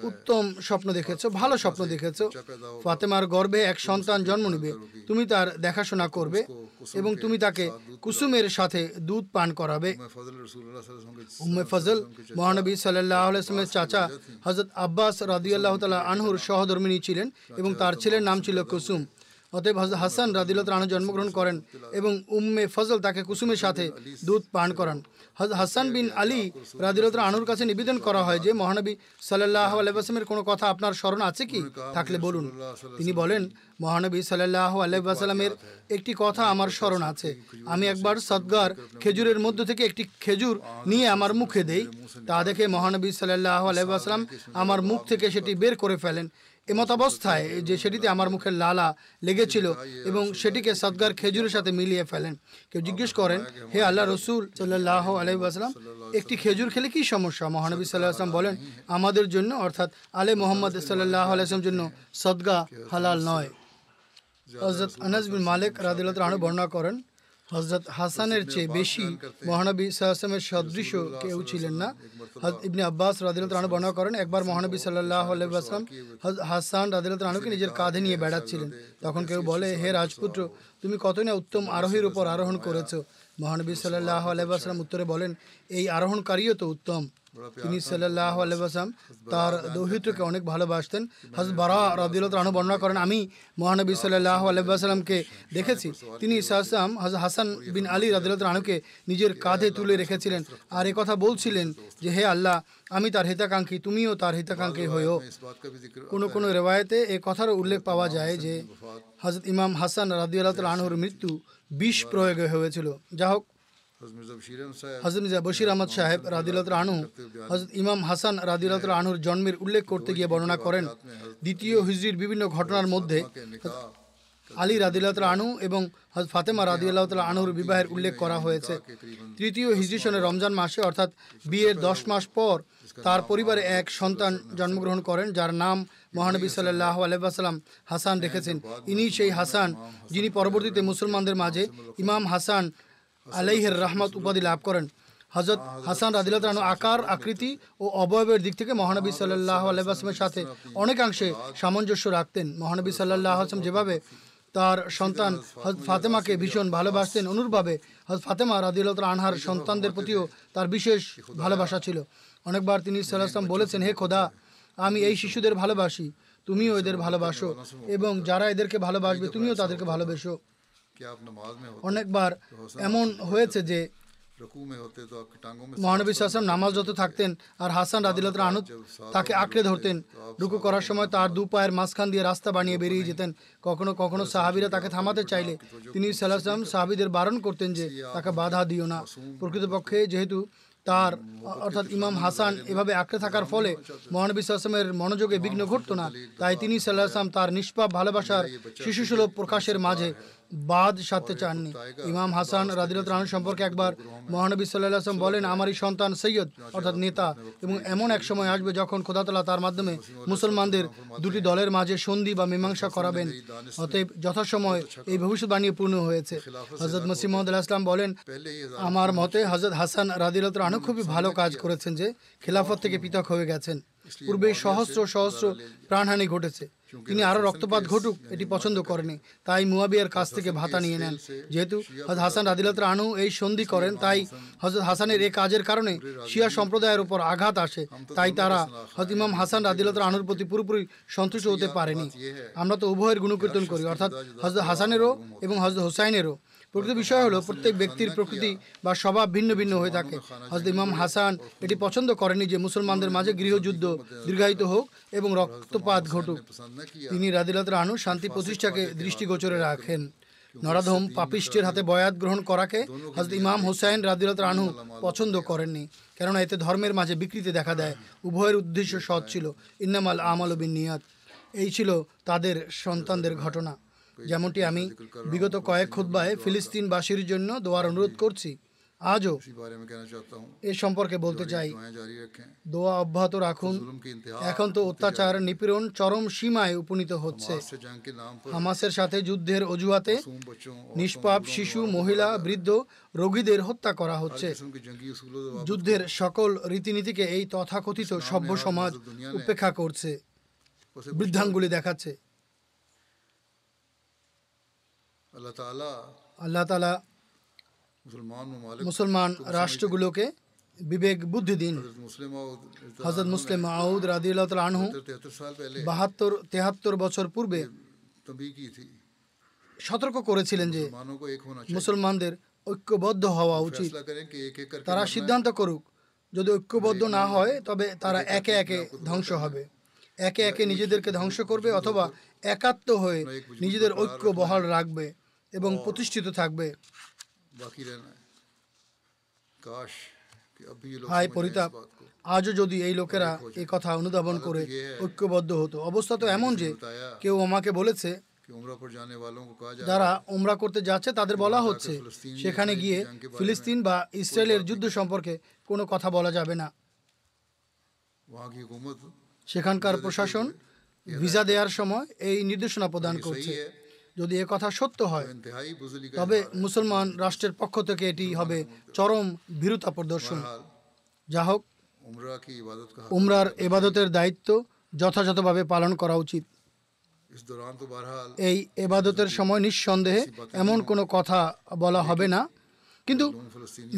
উত্তম স্বপ্ন দেখেছ, ভালো স্বপ্ন দেখেছ। ফাতেমার গর্ভে এক সন্তান জন্ম নেবে। তুমি তার দেখাশোনা করবে এবং তুমি তাকে কুসুমের সাথে দুধ পান করাবে। উম্মে ফজল, মহানবী সাল্লাহ আসলামের চাচা হজরত আব্বাস রাদিয়াল্লাহ তালা আনহুর সহধর্মিনী ছিলেন এবং তার ছেলের নাম ছিল কুসুম। অতএব হাসান রাদিলত রানা জন্মগ্রহণ করেন এবং উম্মে ফজল তাকে কুসুমের সাথে দুধ পান করান। হাসান বিন আলী রাদিলত আনুর কাছে নিবেদন করা হয় যে, মহানবী সাল্লাহ আলাইসলামের কোনো কথা আপনার স্মরণ আছে কি? থাকলে বলুন। তিনি বলেন, মহানবী সাল্লাহ আলাইসাল্লামের একটি কথা আমার স্মরণ আছে। আমি একবার সদগার খেজুরের মধ্য থেকে একটি খেজুর নিয়ে আমার মুখে দেই। তা দেখে মহানবী সাল্লাহ আলাইসাল্লাম আমার মুখ থেকে সেটি বের করে ফেলেন। এমত অবস্থায় যে সেটিতে আমার মুখের লালা লেগেছিল এবং সেটিকে সদগার খেজুরের সাথে মিলিয়ে ফেলেন। কেউ জিজ্ঞেস করেন, হে আল্লাহ রসুল সাল্লাহ আলাইসাল্লাম একটি খেজুর খেলে কি সমস্যা? মহানবী সাল্লাহ আসলাম বলেন, আমাদের জন্য, অর্থাৎ আলে মোহাম্মদ সাল্লাহ আলাইসলাম জন্য সদগা হালাল নয়। হজরত আনাস বিন মালিক রাদিল্লাহ বর্ণনা করেন হজরত হাসানের চেয়ে বেশি মহানবী সাহসামের সদৃশ কেউ ছিলেন না। ইবনে আব্বাস রাদিলত রানু বর্ণনা করেন একবার মহানবী সাল্লাহ আলাইসালাম হাসান রাদিলত রানুকে নিজের কাঁধে নিয়ে বেড়াচ্ছিলেন। তখন কেউ বলে হে রাজপুত্র তুমি কতই না উত্তম আরোহীর উপর আরোহণ করেছ? মহানবী সাল্লাহ আলাইসালাম উত্তরে বলেন এই আরোহণকারীও তো উত্তম। তিনি সাল্লাহ আলহাম তার দৌহিত্রকে অনেক ভালোবাসতেন। হাজরত বারা রদিলত রানু বর্ণনা করেন আমি মহানবী সাল্লাহ আলহামকে দেখেছি। তিনি ইসাহাম হাজ হাসান বিন আলী রদিলত রানুকে নিজের কাঁধে তুলে রেখেছিলেন আর এ কথা বলছিলেন যে হে আল্লাহ আমি তার হিতাকাঙ্ক্ষী তুমিও তার হিতাকাঙ্ক্ষী হয়েও। কোনো কোনো রেওয়ায়তে এ কথারও উল্লেখ পাওয়া যায় যে হজরত ইমাম হাসান রাদিউল্লাহ আনহুর মৃত্যু বিষ প্রয়োগে হয়েছিল। যা হোক হজরত মির্জা বশির আহমদ সাহেব রাদিলত রানু হজরত ইমাম হাসান রাদিলত রানুর জন্মের উল্লেখ করতে গিয়ে বর্ণনা করেন, দ্বিতীয় হিজড়ির বিভিন্ন ঘটনার মধ্যে আলী এবং ফাতেমা আনুর বিবাহের উল্লেখ করা হয়েছে। তৃতীয় হিজরি সনে রমজান মাসে, অর্থাৎ বিয়ের দশ মাস পর, তার পরিবারে এক সন্তান জন্মগ্রহণ করেন, যার নাম মহানবী সাল্লাহ আলহাম হাসান রেখেছেন। ইনি সেই হাসান যিনি পরবর্তীতে মুসলমানদের মাঝে ইমাম হাসান আলাইহের রহমত উপাধি লাভ করেন। হজরত হাসান আনহু আকার, আকৃতি ও অবয়বের দিক থেকে মহানবী সাল্লাহ আলাইসলামের সাথে অনেকাংশে সামঞ্জস্য রাখতেন। মহানবী সাল্লাহ আসলাম যেভাবে তার সন্তান ফাতেমাকে ভীষণ ভালোবাসতেন, অনুরূপভাবে ফাতেমা রাদিউল্লাহ আনহার সন্তানদের প্রতিও তার বিশেষ ভালোবাসা ছিল। অনেকবার তিনি সাল্লাহাম বলেছেন, হে খোদা, আমি এই শিশুদের ভালোবাসি। তুমিও এদের ভালোবাসো এবং যারা এদেরকে ভালোবাসবে, তুমিও তাদেরকে ভালোবেসো। অনেকবার এমন হয়েছে যে মহানবী সাসম নামাজ যত থাকতেন আর হাসান রাদিলত আনুদ তাকে আঁকড়ে ধরতেন রুকু করার সময় তার দু পায়ের মাঝখান দিয়ে রাস্তা বানিয়ে বেরিয়ে যেতেন কখনো কখনো সাহাবিরা তাকে থামাতে চাইলে তিনি সাল্লাম সাহাবিদের বারণ করতেন যে তাকে বাধা দিও না প্রকৃতপক্ষে যেহেতু তার অর্থাৎ ইমাম হাসান এভাবে আঁকড়ে থাকার ফলে মহানবী সাল্লামের মনোযোগে বিঘ্ন ঘটত না তাই তিনি সাল্লাহ তার নিষ্পাপ ভালোবাসার শিশুসুলভ প্রকাশের মাঝে বাদ সাথে চাননি। ইমাম হাসান রাদিলত রান সম্পর্কে একবার মহানবী আসলাম বলেন আমারই সন্তান সৈয়দ অর্থাৎ নেতা। এবং এমন এক সময় আসবে যখন খোদাতলা তার মাধ্যমে মুসলমানদের দুটি দলের মাঝে সন্ধি বা মীমাংসা করাবেন। অতএব যথাসময় এই ভবিষ্যৎবাণী পূর্ণ হয়েছে। হজরত মসিম মোহাম্মদ আসলাম বলেন আমার মতে হজরত হাসান রাদিলত রানু খুবই ভালো কাজ করেছেন যে খেলাফত থেকে পৃথক হয়ে গেছেন। পূর্বে সহস্র সহস্র প্রাণহানি ঘটেছে। তিনি আরও রক্তপাত ঘটুক, এটি পছন্দ করেনি। তাই মুয়াবিয়ার কাছ থেকে ভাতা নিয়ে নেন। যেহেতু হজরত হাসান রাদিলত রানু এই সন্ধি করেন, তাই হজরত হাসানের এই কাজের কারণে শিয়া সম্প্রদায়ের উপর আঘাত আসে। তাই তারা হজরত ইমাম হাসান রাদিলত রানুর প্রতি পুরোপুরি সন্তুষ্ট হতে পারেনি। আমরা তো উভয়ের গুণকীর্তন করি, অর্থাৎ হজরত হাসানেরও এবং হজরত হোসাইনেরও। প্রকৃত বিষয় হলো, প্রত্যেক ব্যক্তির প্রকৃতি বা স্বভাব ভিন্ন ভিন্ন হয়ে থাকে। হজরত ইমাম হাসান এটি পছন্দ করেনি যে মুসলমানদের মাঝে গৃহযুদ্ধ দীর্ঘায়িত হোক এবং রক্তপাত ঘটুক। তিনি রাদিলাত রানু শান্তি প্রতিষ্ঠাকে দৃষ্টিগোচরে রাখেন। নরাধম পাপিষ্টের হাতে বয়াত গ্রহণ করাকে হজরত ইমাম হুসাইন রাদিলত রানহু পছন্দ করেননি। কেননা এতে ধর্মের মাঝে বিকৃতি দেখা দেয়। উভয়ের উদ্দেশ্য সৎ ছিল। ইন্নামাল আমল নিয়াদ এই ছিল তাদের সন্তানদের ঘটনা। যেমনটি আমি বিগত কয়েক খুদ্বায় ফিলিস্তিনবাসীর জন্য দোয়ার অনুরোধ করছি, আজও এ সম্পর্কে বলতে চাই। দোয়া অব্যাহত রাখুন। এখন তো অত্যাচার, নিপীড়ন চরম সীমায় উপনীত হচ্ছে। হামাসের সাথে যুদ্ধের অজুহাতে নিষ্পাপ শিশু, মহিলা, বৃদ্ধ রোগীদের হত্যা করা হচ্ছে। যুদ্ধের সকল রীতিনীতিকে এই তথাকথিত সভ্য সমাজ উপেক্ষা করছে। বৃদ্ধাঙ্গুলি দেখাচ্ছে। আল্লাহ তালা মুসলমান রাষ্ট্রগুলোকে বিবেক বুদ্ধি দিন। হজরত মুসলিম মাউদ রাদিউল্লাহ আনহু বাহাত্তর তেহাত্তর বছর পূর্বে সতর্ক করেছিলেন যে মুসলমানদের ঐক্যবদ্ধ হওয়া উচিত। তারা সিদ্ধান্ত করুক যদি ঐক্যবদ্ধ না হয় তবে তারা একে একে ধ্বংস হবে। একে একে নিজেদেরকে ধ্বংস করবে অথবা একাত্ম হয়ে নিজেদের ঐক্য বহাল রাখবে। এবং প্রতিষ্ঠিত থাকবে। হাই পরিতাপ আজও যদি এই লোকেরা এই কথা অনুধাবন করে ঐক্যবদ্ধ হতো। অবস্থা তো এমন যে কেউ আমাকে বলেছে যারা ওমরা করতে যাচ্ছে তাদের বলা হচ্ছে সেখানে গিয়ে ফিলিস্তিন বা ইসরায়েলের যুদ্ধ সম্পর্কে কোনো কথা বলা যাবে না। সেখানকার প্রশাসন ভিসা দেওয়ার সময় এই নির্দেশনা প্রদান করছে। যদি এ কথা সত্য হয় তবে মুসলমান রাষ্ট্রের পক্ষ থেকে এটি হবে চরম ভীরুতা প্রদর্শন। যা হোক উমরার এবাদতের দায়িত্ব যথাযথভাবে পালন করা উচিত। এই এবাদতের সময় নিঃসন্দেহে এমন কোনো কথা বলা হবে না। কিন্তু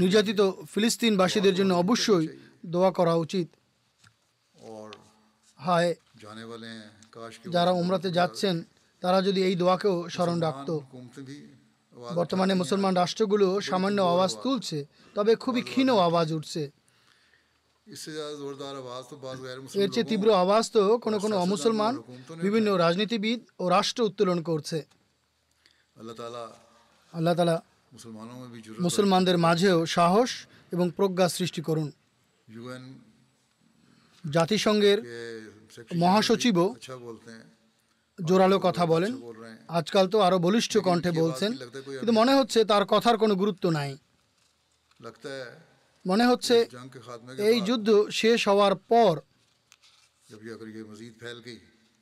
নির্যাতিত ফিলিস্তিনবাসীদের জন্য অবশ্যই দোয়া করা উচিত। হায় যারা উমরাতে যাচ্ছেন তারা যদি এই দোয়াকেও স্মরণ রাখত। বর্তমানে মুসলমান রাষ্ট্রগুলো সামান্য আওয়াজ তুলছে তবে খুবই ক্ষীণ আওয়াজ উঠছে। এর চেয়ে তীব্র আওয়াজ তো কোনো কোনো অমুসলমান বিভিন্ন রাজনীতিবিদ ও রাষ্ট্র উত্তোলন করছে। আল্লাহ তালা মুসলমানদের মাঝেও সাহস এবং প্রজ্ঞা সৃষ্টি করুন। জাতিসংঘের মহাসচিবও জোরালো কথা বলেন। আজকাল তো আরও বলিষ্ঠ কণ্ঠে বলছেন, কিন্তু মনে হচ্ছে তার কথার কোনো গুরুত্ব নাই। মনে হচ্ছে এই যুদ্ধ শেষ হওয়ার পর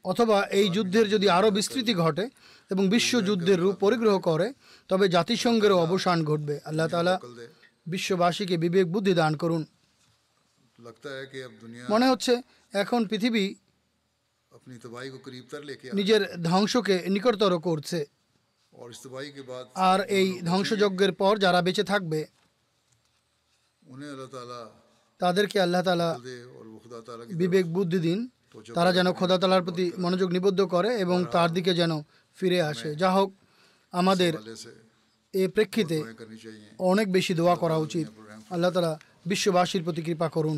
অথবা এই যুদ্ধের যদি আরও বিস্তৃতি ঘটে এবং বিশ্বযুদ্ধের রূপ পরিগ্রহ করে, তবে জাতিসংঘেরও অবসান ঘটবে। আল্লাহ তালা বিশ্ববাসীকে বিবেক বুদ্ধি দান করুন। মনে হচ্ছে এখন পৃথিবী নিজের ধ্বংসকে নিকটতর করছে আর এই ধ্বংসযজ্ঞের পর যারা বেঁচে থাকবে তাদেরকে আল্লাহ তালা বিবেক বুদ্ধি দিন তারা যেন খোদা তালার প্রতি মনোযোগ নিবদ্ধ করে এবং তার দিকে যেন ফিরে আসে যা হোক আমাদের এ প্রেক্ষিতে অনেক বেশি দোয়া করা উচিত আল্লাহ তালা বিশ্ববাসীর প্রতি কৃপা করুন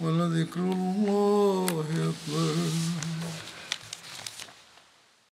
ولذكر الله أكبر